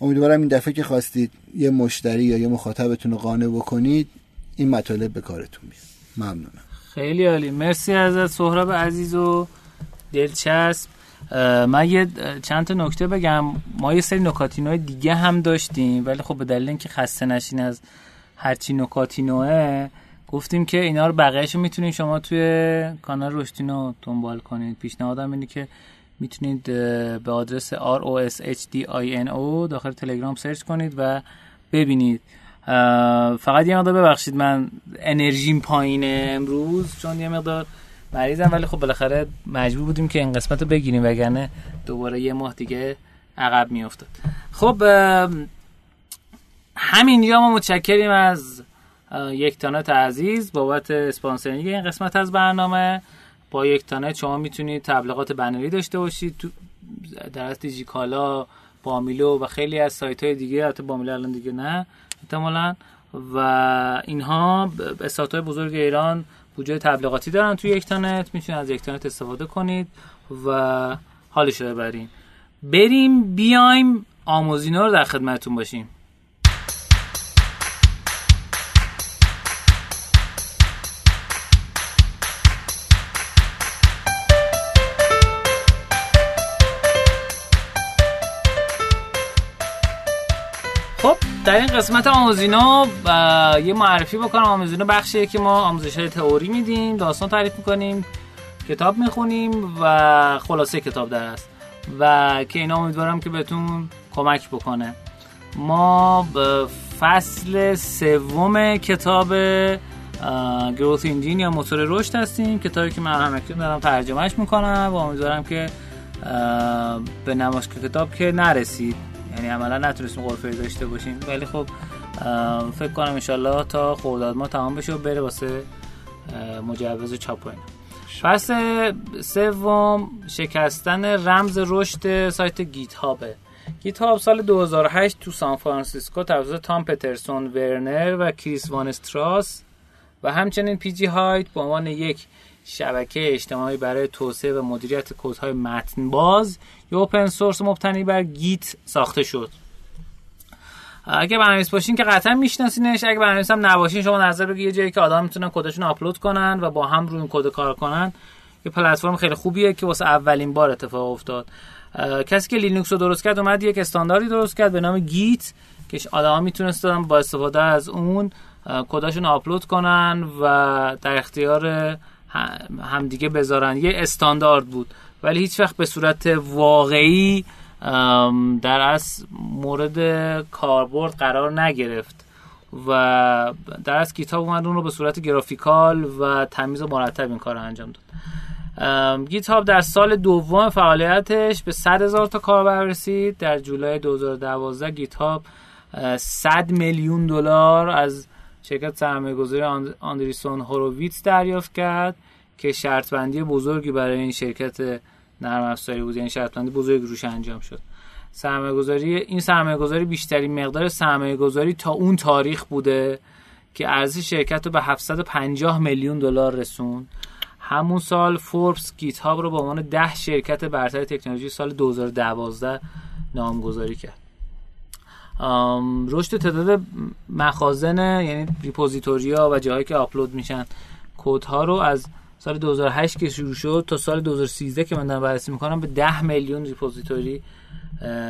امیدوارم این دفعه که خواستید یه مشتری یا یه مخاطبتون رو قانع بکنید این مطالب به کارتون بیاد ممنونم. خیلی عالی. مرسی ازت سهراب عزیز و دلچسب. من یه چند تا نکته بگم. ما یه سری نکاتینو دیگه هم داشتیم ولی خب به دلیل اینکه خسته نشین از هرچی نکاتینوه گفتیم که اینا رو بقیهش می‌تونید شما توی کانال رشتینو دنبال کنید. پیشنهادم اینه که می‌تونید به آدرس ROSHDINO داخل تلگرام سرچ کنید و ببینید. فقط یه مقدار ببخشید من انرژیم پایینه امروز چون یه مقدار مریضم ولی خب بالاخره مجبور بودیم که این قسمت رو بگیریم وگرنه دوباره یه ماه دیگه عقب میافتاد. خب همینجا ما متشکریم از یک تانت عزیز بابت اسپانسرینگ این قسمت از برنامه. با یک تانت شما می‌تونید تبلیغات بنری داشته باشید تو در از دیجیکالا بامیلو و خیلی از سایت های دیگه حتی بامیلو الان دیگه نه احتمالا. و اینها سایت های بزرگ ایران بودجه تبلیغاتی دارن توی یک تانت می‌تونید از یک تانت استفاده کنید و حالش رو ببرین. بریم بیایم آموزینا رو در خدمتتون باشیم. در این قسمت آموزینا یه معرفی بکنم آموزینا بخشیه که ما آموزش های تئوری میدیم داستان تعریف می‌کنیم کتاب می‌خونیم و خلاصه کتاب در است و که اینا امیدوارم که بهتون کمک بکنه. ما فصل سوم کتاب گروث انجین یا موتور رشد هستیم. کتابی که من همکنون دارم ترجمهش می‌کنم و امیدوارم که به نمایشگاه کتاب که نرسید. یعنی عملا نتونستیم غرفه داشته باشیم. ولی خب فکر کنم انشالله تا خورداد ما تمام بشه و بره واسه مجوز چاپ و اینا. پس سوم شکستن رمز رشد سایت GitHub ه GitHub سال 2008 تو سان فرانسیسکو توسط تام پرستون ورنر و کریس وان استراس و همچنین پی جی هایت به عنوان یک شبکه اجتماعی برای توسعه و مدیریت کدهای متن باز یا open source مبتنی بر Git ساخته شد. اگه برنامه‌نویس باشین که قطعا میشناسینش. اگه برنامه‌نویس هم نباشین شما نظر بگید یه جایی که آدم می‌تونن کدشون آپلود کنن و با هم روی این کد کار کنن. یه پلتفرم خیلی خوبیه که واسه اولین بار اتفاق افتاد. کسی که لینوکس رو درست کرد اومد یک استانداردی درست کرد به نام Git که آدما می‌تونستن با استفاده از اون کداشون آپلود کنن و در اختیار همدیگه بذارن. یه استاندارد بود. ولی هیچ وقت به صورت واقعی در از مورد کاربرد قرار نگرفت. و در از کتاب اومد اون رو به صورت گرافیکال و تمیز و مرتب این کار انجام داد. گیت در سال دوم فعالیتش به 100 هزار تا کاربر رسید. در جولای 2012 گیت هاب 100 میلیون دلار از شرکت سرمایه گذاری آندریسون هوروویتس دریافت کرد. که شرط بندی بزرگی برای این شرکت نرم افزاری بود یعنی شرط بندی بزرگی روش انجام شد. سرمایه گذاری این سرمایه گذاری بیشترین مقدار سرمایه گذاری تا اون تاریخ بوده که ارزش شرکت رو به 750 میلیون دلار رسون. همون سال فوربس گیت هاب رو به عنوان 10 شرکت برتر تکنولوژی سال 2012 نامگذاری کرد. رشد تعداد مخازن یعنی repository ها و جاهایی که آپلود میشن کد ها رو از سال 2008 که شروع شد تا سال 2013 که من دارم بررسی می‌کنم به 10 میلیون repository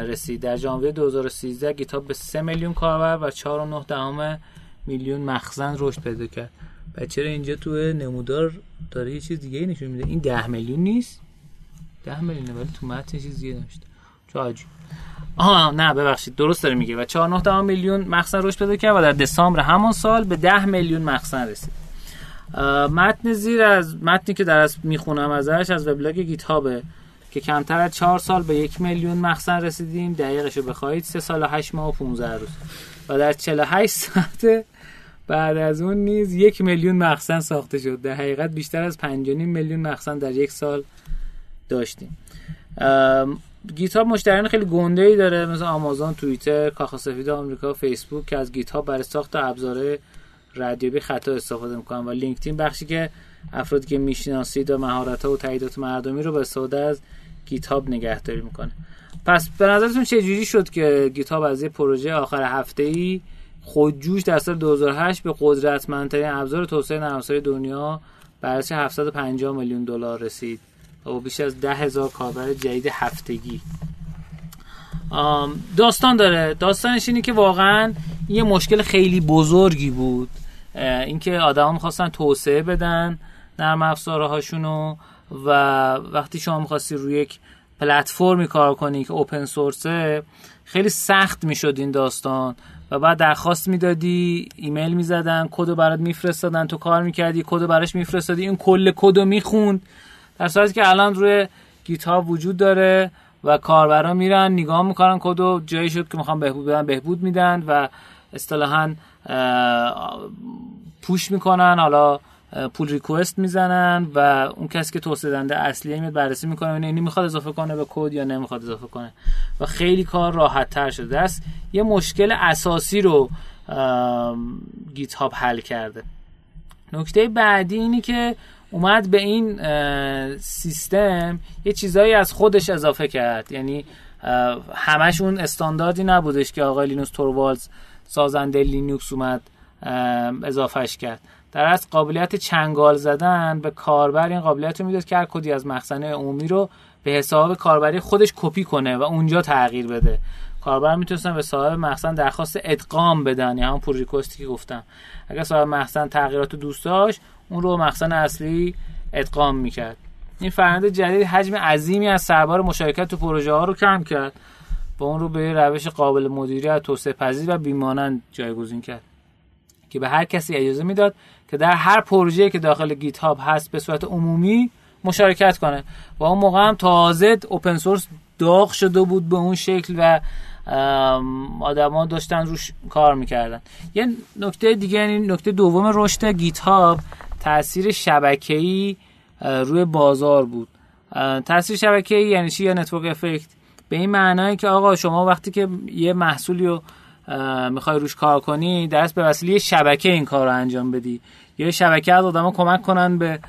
رسید. در ژانویه 2013 GitHub به 3 میلیون کاربر و 4.9 دهم میلیون مخزن رشد پیدا کرد. و چرا اینجا تو نمودار داره یه چیز دیگه نشون میده؟ این 10 میلیون نیست؟ 10 میلیونه ولی تو متن چیز دیگه نوشته. چه آها نه ببخشید درست داره میگه. و 4.9 میلیون مخزن رشد پیدا کرد و در دسامبر همون سال به 10 میلیون مخزن رسید. متن زیر از متنی که در از می‌خونم ازش از وبلاگ گیت هابه که کمتر از 4 سال به یک میلیون مخزن رسیدیم. دقیقش رو بخواهید 3 سال و 8 ماه و 15 روز. و در 48 ساعت بعد از اون نیز یک میلیون مخزن ساخته شد. در حقیقت بیشتر از 5.5 میلیون مخزن در یک سال داشتیم. گیتاب مشتریان خیلی گنده ای داره. مثل آمازون، توییتر، کاخ سفید آمریکا، فیسبوک که از گیتاب برای ساخت ابزار ردیابی خطا استفاده می‌کنن و لینکدین بخشی که افرادی که می‌شناسید و مهارت ها و تاییدات مردمی رو به استفاده از گیتاب نگهداری می‌کنه. پس به نظرتون چه جوری شد که گیتاب از یه پروژه آخر هفته ای خودجوش در سال 2008 به قدرتمندترین ابزار توسعه نرم دنیا ارزش 750 میلیون دلار رسید و بیش از ده هزار کاربر جدید هفتگی. داستان داره. داستانش اینه که واقعا یه مشکل خیلی بزرگی بود. اینکه آدما می‌خواستن توسعه بدن نرم افزارهاشونو و وقتی شما می‌خواستی روی یک پلتفرمی کار کنی که اوپن سورسه خیلی سخت می‌شد این داستان و بعد درخواست می‌دادی ایمیل می‌زدن کد برات میفرستادن تو کار می‌کردی کد براش میفرستادی این کل کد می‌خوند. در صورتی که الان روی گیت وجود داره و کاربرا میرن نگاه می‌کنن کد جایی شد که می‌خوان بهبود بدن بهبود میدن و اصطلاحا پوش می‌کنن حالا پول ریکوست می‌زنن و اون کسی که توسعه دنده اصلی میاد بررسی می‌کنه و اینی می‌خواد اضافه کنه به کد یا نمی‌خواد اضافه کنه. و خیلی کار راحت تر شده است یه مشکل اساسی رو گیت هاب حل کرده. نکته بعدی اینی که اومد به این سیستم یه چیزایی از خودش اضافه کرد. یعنی همش اون استانداردی نبودش که آقای لینوس توروالز سازنده لینوکس اومد اضافهش کرد. در از قابلیت چنگال زدن به کاربر این قابلیت رو می‌داد که هر کدی از مخزن عمومی رو به حساب کاربری خودش کپی کنه و اونجا تغییر بده. کاربر می‌تونستن به صاحب مخزن درخواست ادغام بدن یعنی همون pull request ی که گفتم. اگر صاحب مخزن تغییرات دوست داشت اون رو مخزن اصلی ادغام می‌کرد. این فرآیند جدید حجم عظیمی از سربار مشارکت تو پروژه ها رو کم کرد. و اون رو به روش قابل مدیریت توسعه پذیر و بیمانند جایگزین کرد. که به هر کسی اجازه می‌داد که در هر پروژه که داخل گیت هاب هست به صورت عمومی مشارکت کنه. و اون موقع هم تازه اوپن سورس داغ شده بود به اون شکل و آدما داشتن روش کار می‌کردن. یه نکته دیگه یعنی نکته دوم رشد GitHub تاثیر شبکه‌ای روی بازار بود. تاثیر شبکه‌ای یعنی چی؟ یا network effect؟ به این معنایی که آقا شما وقتی که یه محصولی رو می‌خوای روش کار کنی درست به وسیله شبکه این کار رو انجام بدی. یه شبکه از آدما کمک کنن به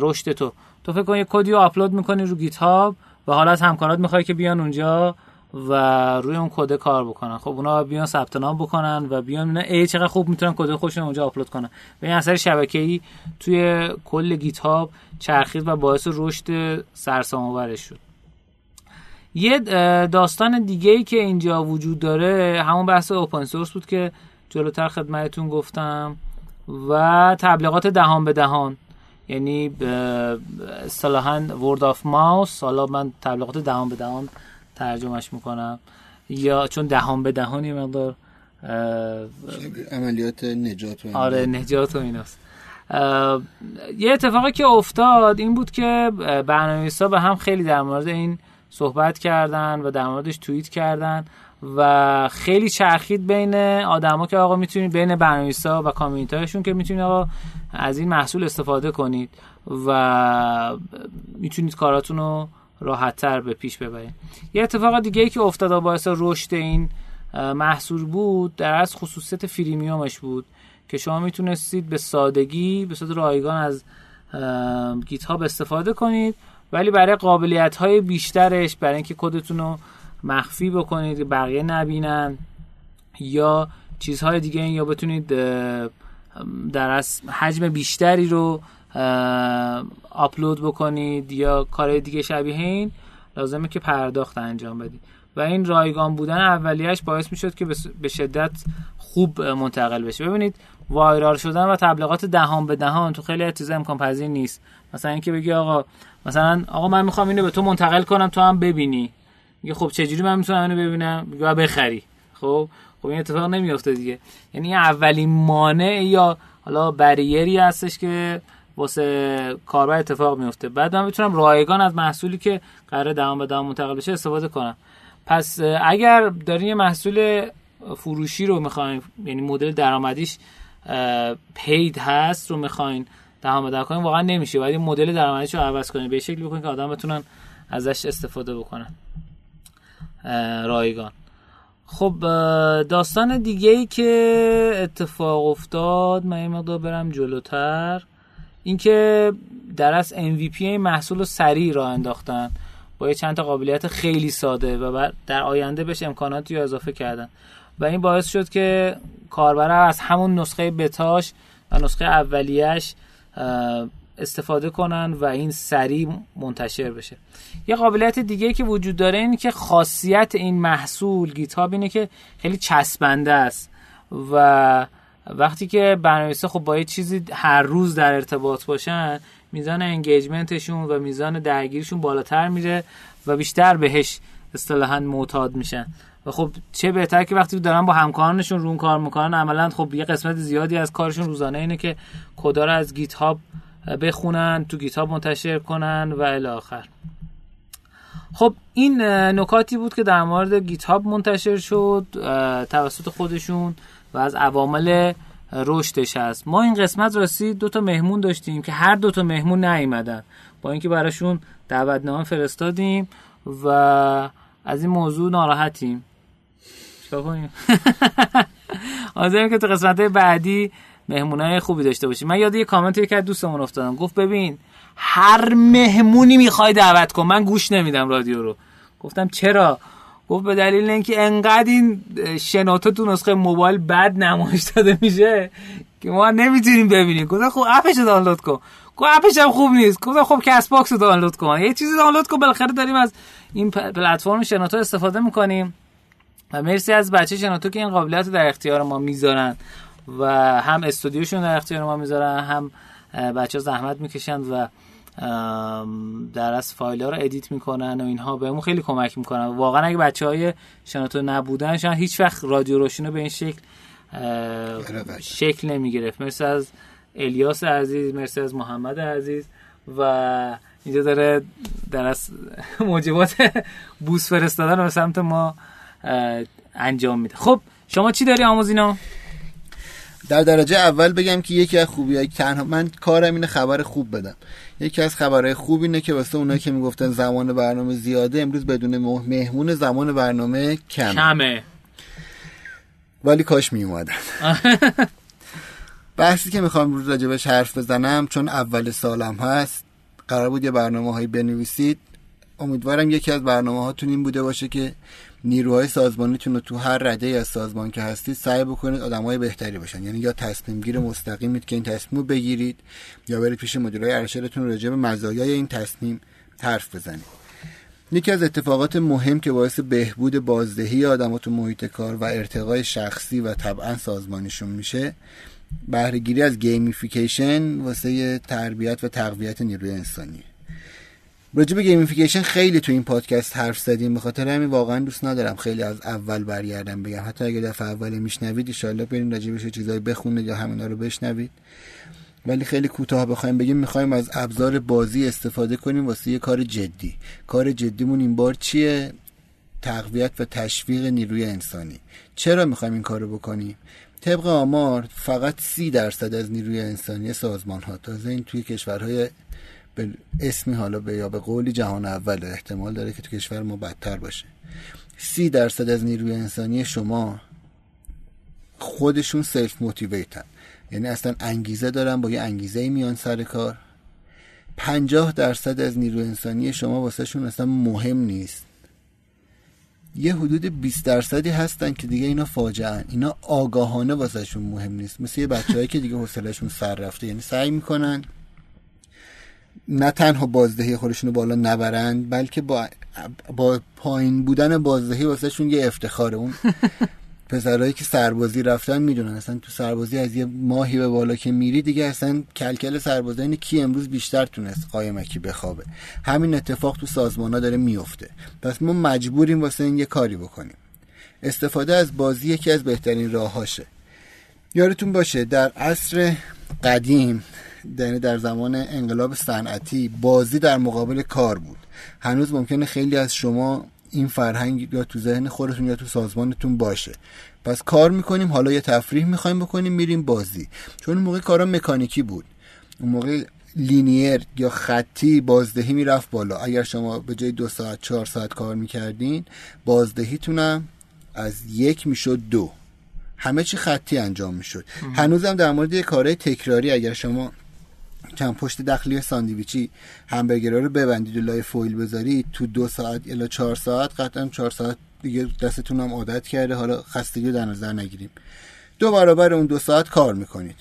رشد تو. تو فکر کن یه کدی رو آپلود می‌کنی رو GitHub و حالا از همکارات می‌خوای که بیان اونجا و روی اون کد کار بکنن. خب اونا بیان ثبت نام بکنن و بیان نه ای چقدر خوب می‌تونن کد خودشون اونجا آپلود کنن. و این اثر شبکه‌ای توی کل گیت هاب چرخید و باعث رشد سرسام‌آورش شد. یه داستان دیگه ای که اینجا وجود داره همون بحث اوپن سورس بود که جلوتر خدمتتون گفتم و تبلیغات دهان به دهان. یعنی اصطلاحا ورد آف ماوس حالا من تبلیغات دهان به دهان ترجمهش می‌کنم. یا چون دهان به دهان یه مقدار عملیات نجات و آره نجات و ایناست. یه اتفاقی که افتاد این بود که برنامه‌نویسا به هم خیلی در مورد این صحبت کردن و در موردش توییت کردن و خیلی چرخید بین آدما که آقا می‌تونید بین برنامه‌نویسا و کامیونیتیشون که می‌تونید آقا از این محصول استفاده کنید و می‌تونید کاراتون رو راحتتر به پیش ببرید. یه اتفاق دیگه ای که افتاد و باعث رشد این محصول بود در از خصوصیت فریمیومش بود که شما می‌تونستید به سادگی به صورت رایگان از گیت استفاده کنید ولی برای قابلیت های بیشترش برای اینکه کدتون رو مخفی بکنید بقیه نبینن یا چیزهای دیگه یا بتونید در از حجم بیشتری رو آپلود بکنید یا کار دیگه شبیه این لازمه که پرداخت انجام بدید. و این رایگان بودن اولیش باعث می شد که به شدت خوب منتقل بشه. ببینید وایرال شدن و تبلیغات دهان به دهان تو خیلی چیزا امکان پذیر نیست. مثلا اینکه بگی آقا مثلا آقا من می‌خوام اینو به تو منتقل کنم تو هم ببینی. میگه خب چجوری من می‌تونم اینو ببینم؟ میگه بخری. خب خب این اتفاق نمیافته دیگه. یعنی اولین مانع یا حالا بریری هستش که واسه کاربر اتفاق میفته بعد من می‌تونم رایگان از محصولی که قرار دهان به دهان منتقل بشه استفاده کنم. پس اگر دارین یه محصول فروشی رو می‌خواین یعنی مدل درآمدیش پید هست رو می‌خواین به دهان کنین واقعا نمیشه ولی مدل درآمدیش رو عوض کنین به شکلی بکنین که آدم بتونن ازش استفاده بکنن. رایگان. خب داستان دیگه ای که اتفاق افتاد من یه مقدار برم جلوتر. اینکه در از MVP محصول رو سریع را انداختن. با یه چند تا قابلیت خیلی ساده و در آینده بهش امکاناتی رو اضافه کردن. و این باعث شد که کاربر از همون نسخه بتاش و نسخه اولیش استفاده کنن و این سریع منتشر بشه. یه قابلیت دیگه که وجود داره اینه که خاصیت این محصول گیتاب اینه که خیلی چسبنده است و وقتی که برنامه‌نویسا خب با یه چیزی هر روز در ارتباط باشن میزان انگیجمنتشون و میزان درگیریشون بالاتر میره و بیشتر بهش اصطلاحا معتاد میشن. و خب چه بهتر که وقتی دارن با همکارانشون رون کار می‌کنن عملا خب یه قسمت زیادی از کارشون روزانه اینه که کدا رو از گیت هاب بخونن تو گیت هاب منتشر کنن و الی آخر. خب این نکاتی بود که در مورد گیت هاب منتشر شد توسط خودشون و از عوامل رشدش هست. ما این قسمت راستی دو تا مهمون داشتیم که هر دو تا مهمون نیومدن. با اینکه براشون دعوتنامه فرستادیم و از این موضوع ناراحتیم. چیکار کنیم که تو قسمت بعدی مهمونای خوبی داشته باشیم من یاد یه کامنت یک از دوستمون افتادم. گفت ببین هر مهمونی می‌خوای دعوت کن. من گوش نمیدم رادیو رو. گفتم چرا؟ گفت به دلیل اینکه انقدر این شنوتو تو نسخه موبایل بد نمایش داده میشه که ما نمی‌تونیم ببینیم. گفتم خب app ش دانلود کن. گفت app ش هم خوب نیست. گفتم خب CastBox رو دانلود کن. یه چیزی دانلود کن. بالاخره داریم از این پلتفرم شنوتو استفاده می‌کنیم. و مرسی از بچه شناتو که این قابلیت در اختیار ما می‌ذارن و هم استودیوشون در اختیار ما می‌ذارن هم بچه زحمت می‌کشن و در از فایل ها رو ادیت می‌کنن و اینها بهمون خیلی کمک می‌کنن. واقعا اگه بچه های شناتو نبودن شاید هیچ وقت رادیو روشنو به این شکل شکل نمی‌گرفت. مرسی از الیاس عزیز مرسی از محمد عزیز و اینجا داره در از موجبات بوس فرستادن رو سمت ما انجام میده. خب شما چی داری آموزینا؟ در درجه اول بگم که یکی از خوبی های تنها من کارم اینه خبر خوب بدم. یکی از خبرهای خوب اینه که واسه اونایی که می‌گفتن زمان برنامه زیاده امروز بدون مهمون زمان برنامه کمه. کمه. ولی کاش میومدن بحثی که می‌خوام روز راجبش حرف بزنم چون اول سالم هست قرار بود یه برنامه هایی بنویسید. امیدوارم یکی از برنامه هاتون این بوده باشه که نیروهای سازمانیتون رو تو هر رده از سازمان که هستید سعی بکنید آدمای بهتری باشن. یعنی یا تصمیم گیر مستقیمید که این تصمیم رو بگیرید یا برید پیش مدیرای ارشدتون راجع به مزایای این تصمیم حرف بزنید. یکی از اتفاقات مهم که باعث بهبود بازدهی آدمات تو محیط کار و ارتقای شخصی و طبعا سازمانیشون میشه بهرهگیری از gamification واسه تربیت و تقویت نیروی انسانی. راجع به gamification خیلی تو این پادکست حرف زدیم. به خاطر همین واقعا دوست ندارم خیلی از اول برگردم بگم. حتی اگه دفعه اول میشنوید ان بریم راجع بهش چیزایی بخونید یا همینا رو بشنوید. ولی خیلی کوتاه بخوایم بگیم می‌خوایم از ابزار بازی استفاده کنیم. واسه یه کار جدی. کار جدیمون این بار چیه؟ تقویت و تشویق نیروی انسانی. چرا می‌خوایم این کارو بکنیم؟ طبق آمار فقط سی درصد از نیروی انسانی سازمان ها تازه این توی کشورهای به اسمی حالا به یا به قولی جهان اول احتمال داره که تو کشور ما بدتر باشه. سی درصد از نیروی انسانی شما خودشون self-motivated ن یعنی اصلا انگیزه دارن با یه انگیزه میان سر کار. پنجاه درصد از نیروی انسانی شما واسه شون اصلا مهم نیست. یه حدود 20 درصدی هستن که دیگه اینا فاجعه اینا آگاهانه واسهشون مهم نیست. مثل یه بچه‌ای که دیگه حوصلهشون سر رفته. یعنی سعی می‌کنن نه تنها بازدهی خودشون رو بالا نبرند بلکه با با پایین بودن بازدهی واسهشون یه افتخاره اون پسرهایی که سربازی رفتن می‌دونن اصلا تو سربازی از یه ماهی به بالا که میری دیگه اصلا کلکل سربازی اینه کی امروز بیشتر تونست قایمکی بخوابه. همین اتفاق تو سازمان ها داره میفته پس ما مجبوریم واسه این یه کاری بکنیم. استفاده از بازی یکی از بهترین راهاشه یادتون باشه در عصر قدیم یعنی در زمان انقلاب صنعتی بازی در مقابل کار بود. هنوز ممکنه خیلی از شما این فرهنگ یا تو ذهن خودتون یا تو سازمانتون باشه. پس کار می‌کنیم حالا یه تفریح می‌خوایم بکنیم میریم بازی. چون اون موقع کارا مکانیکی بود. اون موقع لینیر یا خطی بازدهی می‌رفت بالا. اگر شما به جای دو ساعت چهار ساعت کار می‌کردین بازدهیتونم از یک می‌شد دو. همه چی خطی انجام می‌شد. هنوزم در مورد یه کارهای تکراری اگر شما چند پشت داخلی ساندویچی همبرگرها رو ببندید و لای فویل بذارید. تو دو ساعت الا چهار ساعت قطعا چهار ساعت دیگه دستتون هم عادت کرده. حالا خستگی در نظر نگیریم. دو برابر اون دو ساعت کار می‌کنید.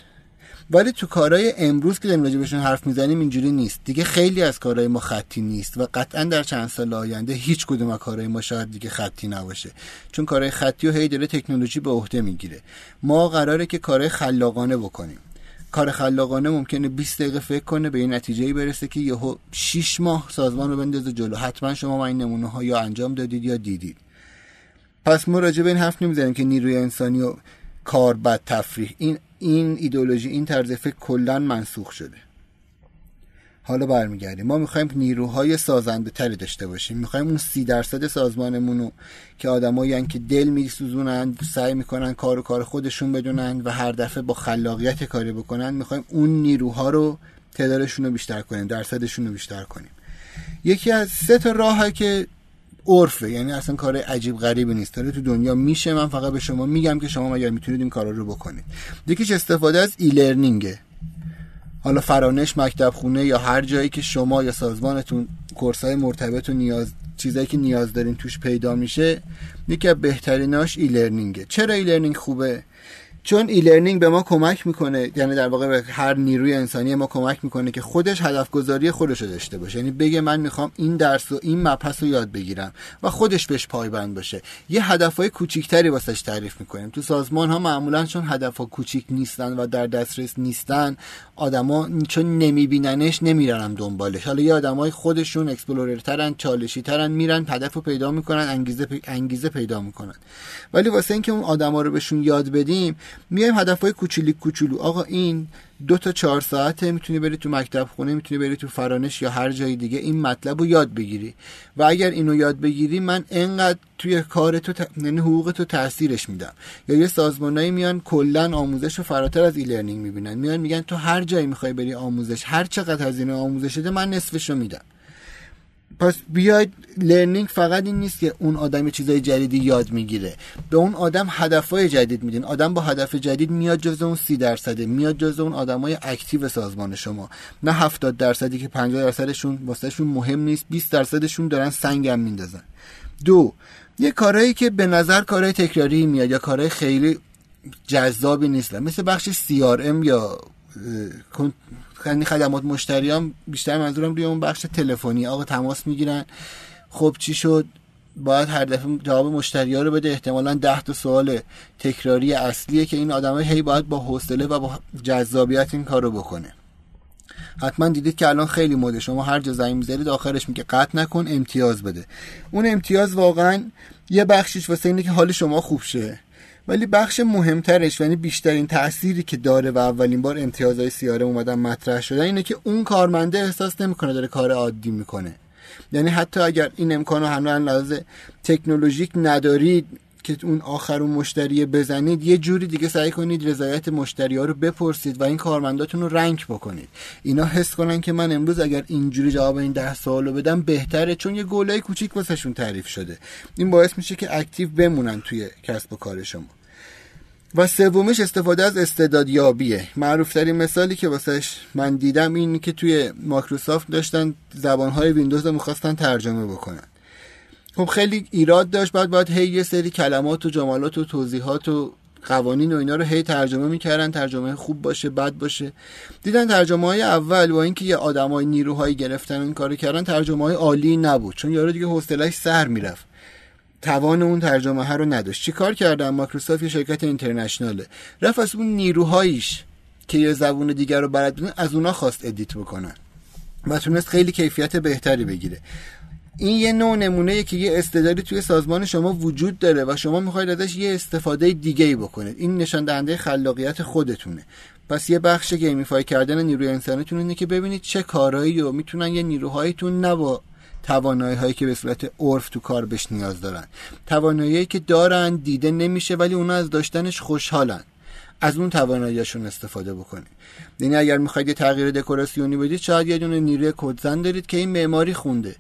ولی تو کارهای امروز که داریم بهشون حرف می‌زنیم اینجوری نیست. دیگه خیلی از کارهای ما خطی نیست و قطعا در چند سال آینده هیچ کدوم از کارهای ما شاید دیگه خطی نباشه. چون کارهای خطی و هی داره تکنولوژی به عهده می‌گیره. ما قراره که کارهای خلاقانه بکنیم. کار خلاقانه ممکنه 20 دقیقه فکر کنه به این نتیجه برسه که یهو 6 ماه سازمان رو بندازه جلو. حتما شما این نمونه ها یا انجام دادید یا دیدید. پس ما راجع به این حرف نمی‌زنیم که نیروی انسانی و کار بد تفریح. این این ایدولوژی این طرز فکر کلا منسوخ شده. حالا برمیگردیم. ما می‌خوایم نیروهای سازنده تری داشته باشیم. می‌خوایم اون سی درصد سازمانمون رو که آدمایی که دل میسوزونن سعی می‌کنن کار و کار خودشون بدونن و هر دفعه با خلاقیت کاری بکنن می‌خوایم اون نیروها رو تعدادشون رو بیشتر کنیم درصدشون رو بیشتر کنیم. یکی از سه تا راه که عرفه یعنی اصلا کار عجیب غریبی نیست. داره تو دنیا میشه من فقط به شما میگم که شما اگر می‌تونید این کارا رو بکنید. یکیش استفاده از e-learning ه. حالا فرانش مکتب خونه یا هر جایی که شما یا سازمانتون course ای مرتبط و نیاز چیزایی که نیاز دارین توش پیدا میشه یکی از بهتریناش e-learning ه چرا e-learning خوبه؟ چون e-learning به ما کمک می‌کنه یعنی در واقع به هر نیروی انسانی ما کمک می‌کنه که خودش هدف گذاری خودش رو داشته باشه. یعنی بگه من می‌خوام این درس و این مبحث رو یاد بگیرم و خودش بهش پایبند باشه. یه هدفهای کوچیکتری واسش تعریف می‌کنیم. تو سازمان ها معمولا چون هدفها کوچیک نیستن و در دسترس نیستن آدما چون نمیبیننش نمیرن دنبالش. حالا یه آدمای خودشون explorer ترن چالشی ترن میرن هدف رو پیدا می‌کنن انگیزه انگیزه پیدا می‌کنن. ولی واسه اینکه اون آدما رو بهشون یاد بدیم میایم هدفهای کوچولی کوچولو. آقا این دو تا چهار ساعته می‌تونی بری تو مکتب خونه می‌تونی بری تو فرانش یا هر جای دیگه این مطلب رو یاد بگیری. و اگر اینو یاد بگیری من انقدر توی کار تو ت... یعنی حقوق تو تاثیرش میدم. یا یه سازمانایی میان کلا آموزش رو فراتر از e-learning می‌بینن. میان میگن تو هر جایی می‌خوای بری آموزش هر چقدر هزینه آموزش ده من نصفش رو میدم. پس با e-learning فقط این نیست که اون آدم چیزای جدیدی یاد می‌گیره. به اون آدم هدفهای جدید میدین. آدم با هدف جدید میاد جز اون سی درصده میاد جز اون آدمای active سازمان شما. نه هفتاد درصدی که 50 درصدشون واسهشون مهم نیست 20 درصدشون دارن سنگم میندازن. دو یه کارهایی که به نظر کارهای تکراری میاد یا کارهای خیلی جذابی نیستن. مثل بخش CRM یا یعنی خدمات مشتریان بیشتر منظورم روی اون بخش تلفنی. آقا تماس می‌گیرن. خب چی شد؟ باید هر دفعه جواب مشتری رو بده. احتمالا ده تا سوال تکراری اصلیه که این آدمه هی باید با حوصله و با جذابیت این کار رو بکنه. حتما دیدید که الان خیلی مده. شما هر جا زنگ می‌ذارید آخرش میگه قطع نکن امتیاز بده. اون امتیاز واقعا یه بخشش واسه اینه که حال شما خوب شه. ولی بخش مهمترش یعنی بیشترین تأثیری که داره و اولین بار امتیازهای سیاره اومدن مطرح شده اینه که اون کارمنده احساس نمی‌کنه داره کار عادی می‌کنه. یعنی حتی اگر این امکان رو هنوز لحاظ تکنولوژیک ندارید که اون آخر اون مشتری بزنید یه جوری دیگه سعی کنید رضایت مشتری ها رو بپرسید و این کارمنداتون رو رنگ بکنید. اینا حس کنن که من امروز اگر اینجوری جواب این ده سوالو بدم بهتره چون یه گله کوچیک واسهشون تعریف شده. این باعث میشه که active بمونن توی کسب و کار شما. و سومش استفاده از استعدادیابیه. معروفترین مثالی که واسهش من دیدم این که توی مایکروسافت داشتن زبانهای ویندوز رو می‌خواستن ترجمه بکنن. خب خیلی ایراد داشت. بعد باید هی یه سری کلمات و جملات و توضیحات و قوانین و اینا رو هی ترجمه می‌کردن. ترجمه خوب باشه بد باشه. دیدن ترجمه های اول با اینکه یه آدمای نیروهایی گرفتن این کارو کردن ترجمه های عالی نبود. چون یارو دیگه حوصلش سر می‌رفت. توان اون ترجمه ها رو نداشت. چیکار کردن؟ مایکروسافت یه شرکت international ه. رفت از اون نیروهاییش که یه زبون دیگر رو بلد بودن از اونا خواست edit بکنن و تونست خیلی کیفیت بهتری بگیره. این یه نوع نمونه که یه استعدادی توی سازمان شما وجود داره و شما می‌خواید ازش یه استفاده دیگه ای بکنید. این نشان دهنده خلاقیت خودتونه. پس یه بخش gamify کردن نیروی انسانیتون اینه که ببینید چه کارهایی رو می‌تونن یه نیروهایتون نه با توانایی هایی که به صورت عرف تو کار بهش نیاز دارن. توانایی که دارن دیده نمیشه ولی اونا از داشتنش خوشحالن. از اون تواناییشون استفاده بکنید. یعنی اگر می‌خواید یه تغییر دکوراسیونی بدید شاید یه دونه نیروی کدزن دارید که این معماری خونده.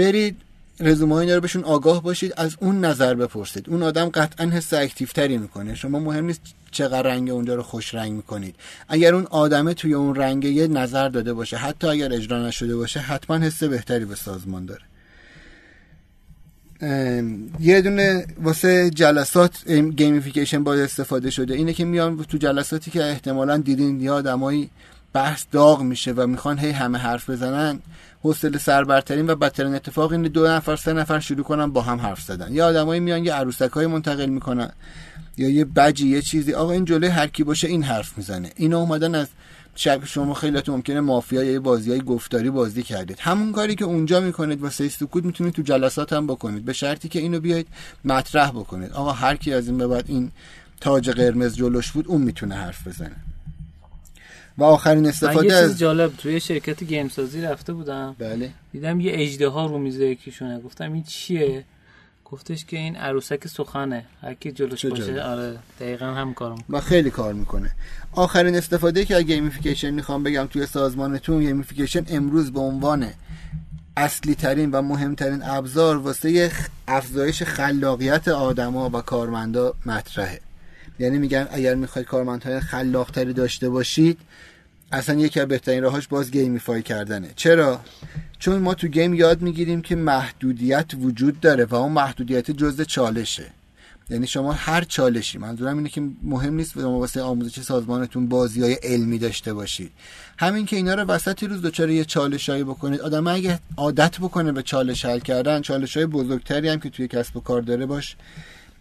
برید رزومه اینا رو بهشون آگاه باشید از اون نظر بپرسید. اون آدم قطعا حس active تری می‌کنه. شما مهم نیست چقدر رنگ اونجا رو خوش رنگ می‌کنید. اگر اون آدمه توی اون رنگ یه نظر داده باشه حتی اگر اجرا نشده باشه حتما حس بهتری به سازمان داره. یه دونه واسه جلسات gamification باید استفاده شده. اینه که میان تو جلساتی که احتمالا دیدین یه آدمایی بحث داغ میشه و می‌خوان هی همه حرف بزنن حوصله سربرترین و بدترین اتفاق این دو نفر سه نفر شروع کنن با هم حرف زدن. یا آدمایی میان یه عروسک های منتقل می‌کنن یا یه بجی یه چیزی. آقا این جلوی هر کی باشه این حرف می‌زنه. اینا اومدن از شب شما خیلیتون ممکنه مافیا یا بازی های گفتاری بازی کردید. همون کاری که اونجا می‌کنید واسه سکوت می‌تونید تو جلسات هم بکنید. به شرطی که اینو بیاید مطرح بکنید. آقا هر کی از این به بعد این تاج قرمز جلوش بود اون می‌تونه حرف بزنه. و آخرین استفاده یه چیز جالب توی شرکت گیم سازی رفته بودم. بله. دیدم یه اجده ها رو میزه یکیشونه. گفتم این چیه؟ گفتش که این عروسک سخنه. هر کی جلوش باشه. آره دقیقا هم کارم و خیلی کار می‌کنه. آخرین استفاده که از gamification می‌خوام بگم توی سازمانتون gamification امروز به عنوان اصلی ترین و مهمترین ابزار واسه افزایش خلاقیت آدما و کارمندا مطرحه. یعنی میگن اگر می‌خواید کارمندهای خلاقتری داشته باشید اصلا یکی از بهترین راهاش باز gamify کردنه. چرا؟ چون ما تو گیم یاد می‌گیریم که محدودیت وجود داره و اون محدودیت جزء چالشه. یعنی شما هر چالشی منظورم اینه که مهم نیست شما واسه آموزش سازمانتون بازی های علمی داشته باشید. همین که اینا رو وسط روز دچار یه چالشایی بکنید. آدم اگه عادت بکنه به چالش حل کردن چالش های بزرگتری هم که توی کسب و کار داره باش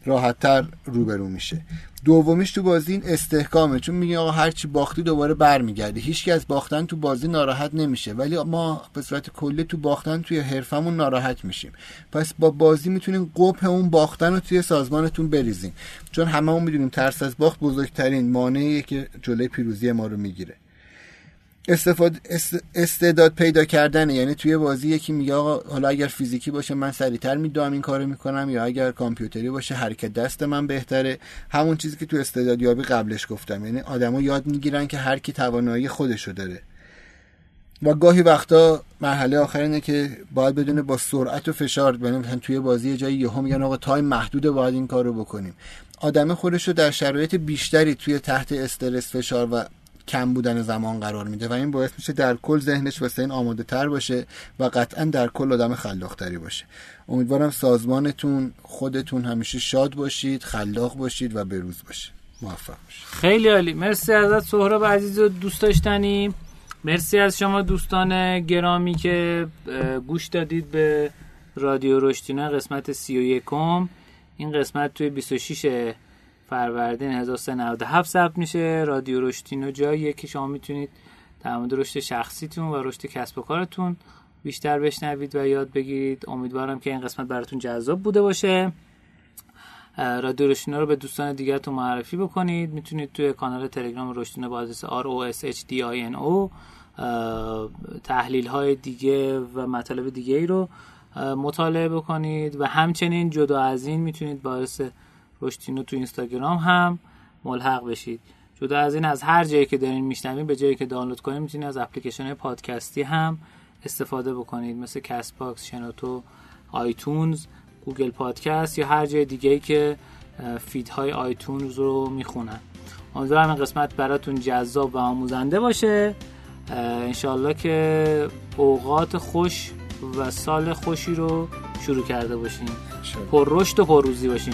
راحتتر روبرو میشه. دومیش تو بازی این استحکامه چون میگه آقا هرچی باختی دوباره برمیگردی. هیچکی از باختن تو بازی ناراحت نمیشه ولی ما به صورت کلی تو باختن توی حرفمون ناراحت میشیم. پس با بازی می‌تونیم قبه اون باختن رو توی سازمانتون بریزیم. چون همه اون می‌دونیم ترس از باخت بزرگترین مانعیه که جلوی پیروزی ما رو می‌گیره. استفاده استعداد پیدا کردنه. یعنی توی بازی یکی میگه آقا حالا اگر فیزیکی باشه من سریعتر میدوام این کارو می‌کنم یا اگر کامپیوتری باشه حرکت دست من بهتره. همون چیزی که تو استعدادیابی قبلش گفتم. یعنی آدما یاد می‌گیرن که هر کی توانایی خودشو داره. و گاهی وقتا مرحله آخر اینه که باید بدونه با سرعت و فشار یعنی مثلا توی بازی جایی یهو میگن آقا تایم محدوده باید این کارو بکنیم. آدم خودش رو در شرایط بیشتری توی تحت استرس فشار و کم بودن زمان قرار میده و این باعث میشه در کل ذهنش واسه این آماده تر باشه و قطعا در کل آدم خلاقتری باشه. امیدوارم سازمانتون خودتون همیشه شاد باشید خلاق باشید و بروز باشید. موفق باشید. خیلی عالی. مرسی ازت سهراب عزیز و دوست داشتنی. مرسی از شما دوستان گرامی که گوش دادید به رادیو رشتینه قسمت سی و یکم. این قسمت توی 26 فروردین 1397 ثبت میشه. رادیو رشتینو جاییه که شما می‌تونید در مورد رشد شخصیتون و رشد کسب و کارتون بیشتر بشنوید و یاد بگیرید. امیدوارم که این قسمت براتون جذاب بوده باشه. رادیو رشدینو رو به دوستان دیگرتون معرفی بکنید. می‌تونید توی کانال تلگرام رشدینو با آدرس R O S H D I N O تحلیل های دیگه و مطالب دیگه ای رو مطالعه بکنید. و همچنین جدا از این می‌تونید با رشدینو تو اینستاگرام هم ملحق بشید. جدا از این از هر جایی که دارین میشنوین به جایی که دانلود کنید می‌تونید از اپلیکیشن پادکستی هم استفاده بکنید. مثل Castbox شنوتو iTunes Google Podcast یا هر جای دیگه ای که feed های iTunes رو می‌خونن. امیدوارم این قسمت براتون جذاب و آموزنده باشه. انشالله که اوقات خوش و سال خوشی رو شروع کرده باشیم پر رشد و پر روزی باشیم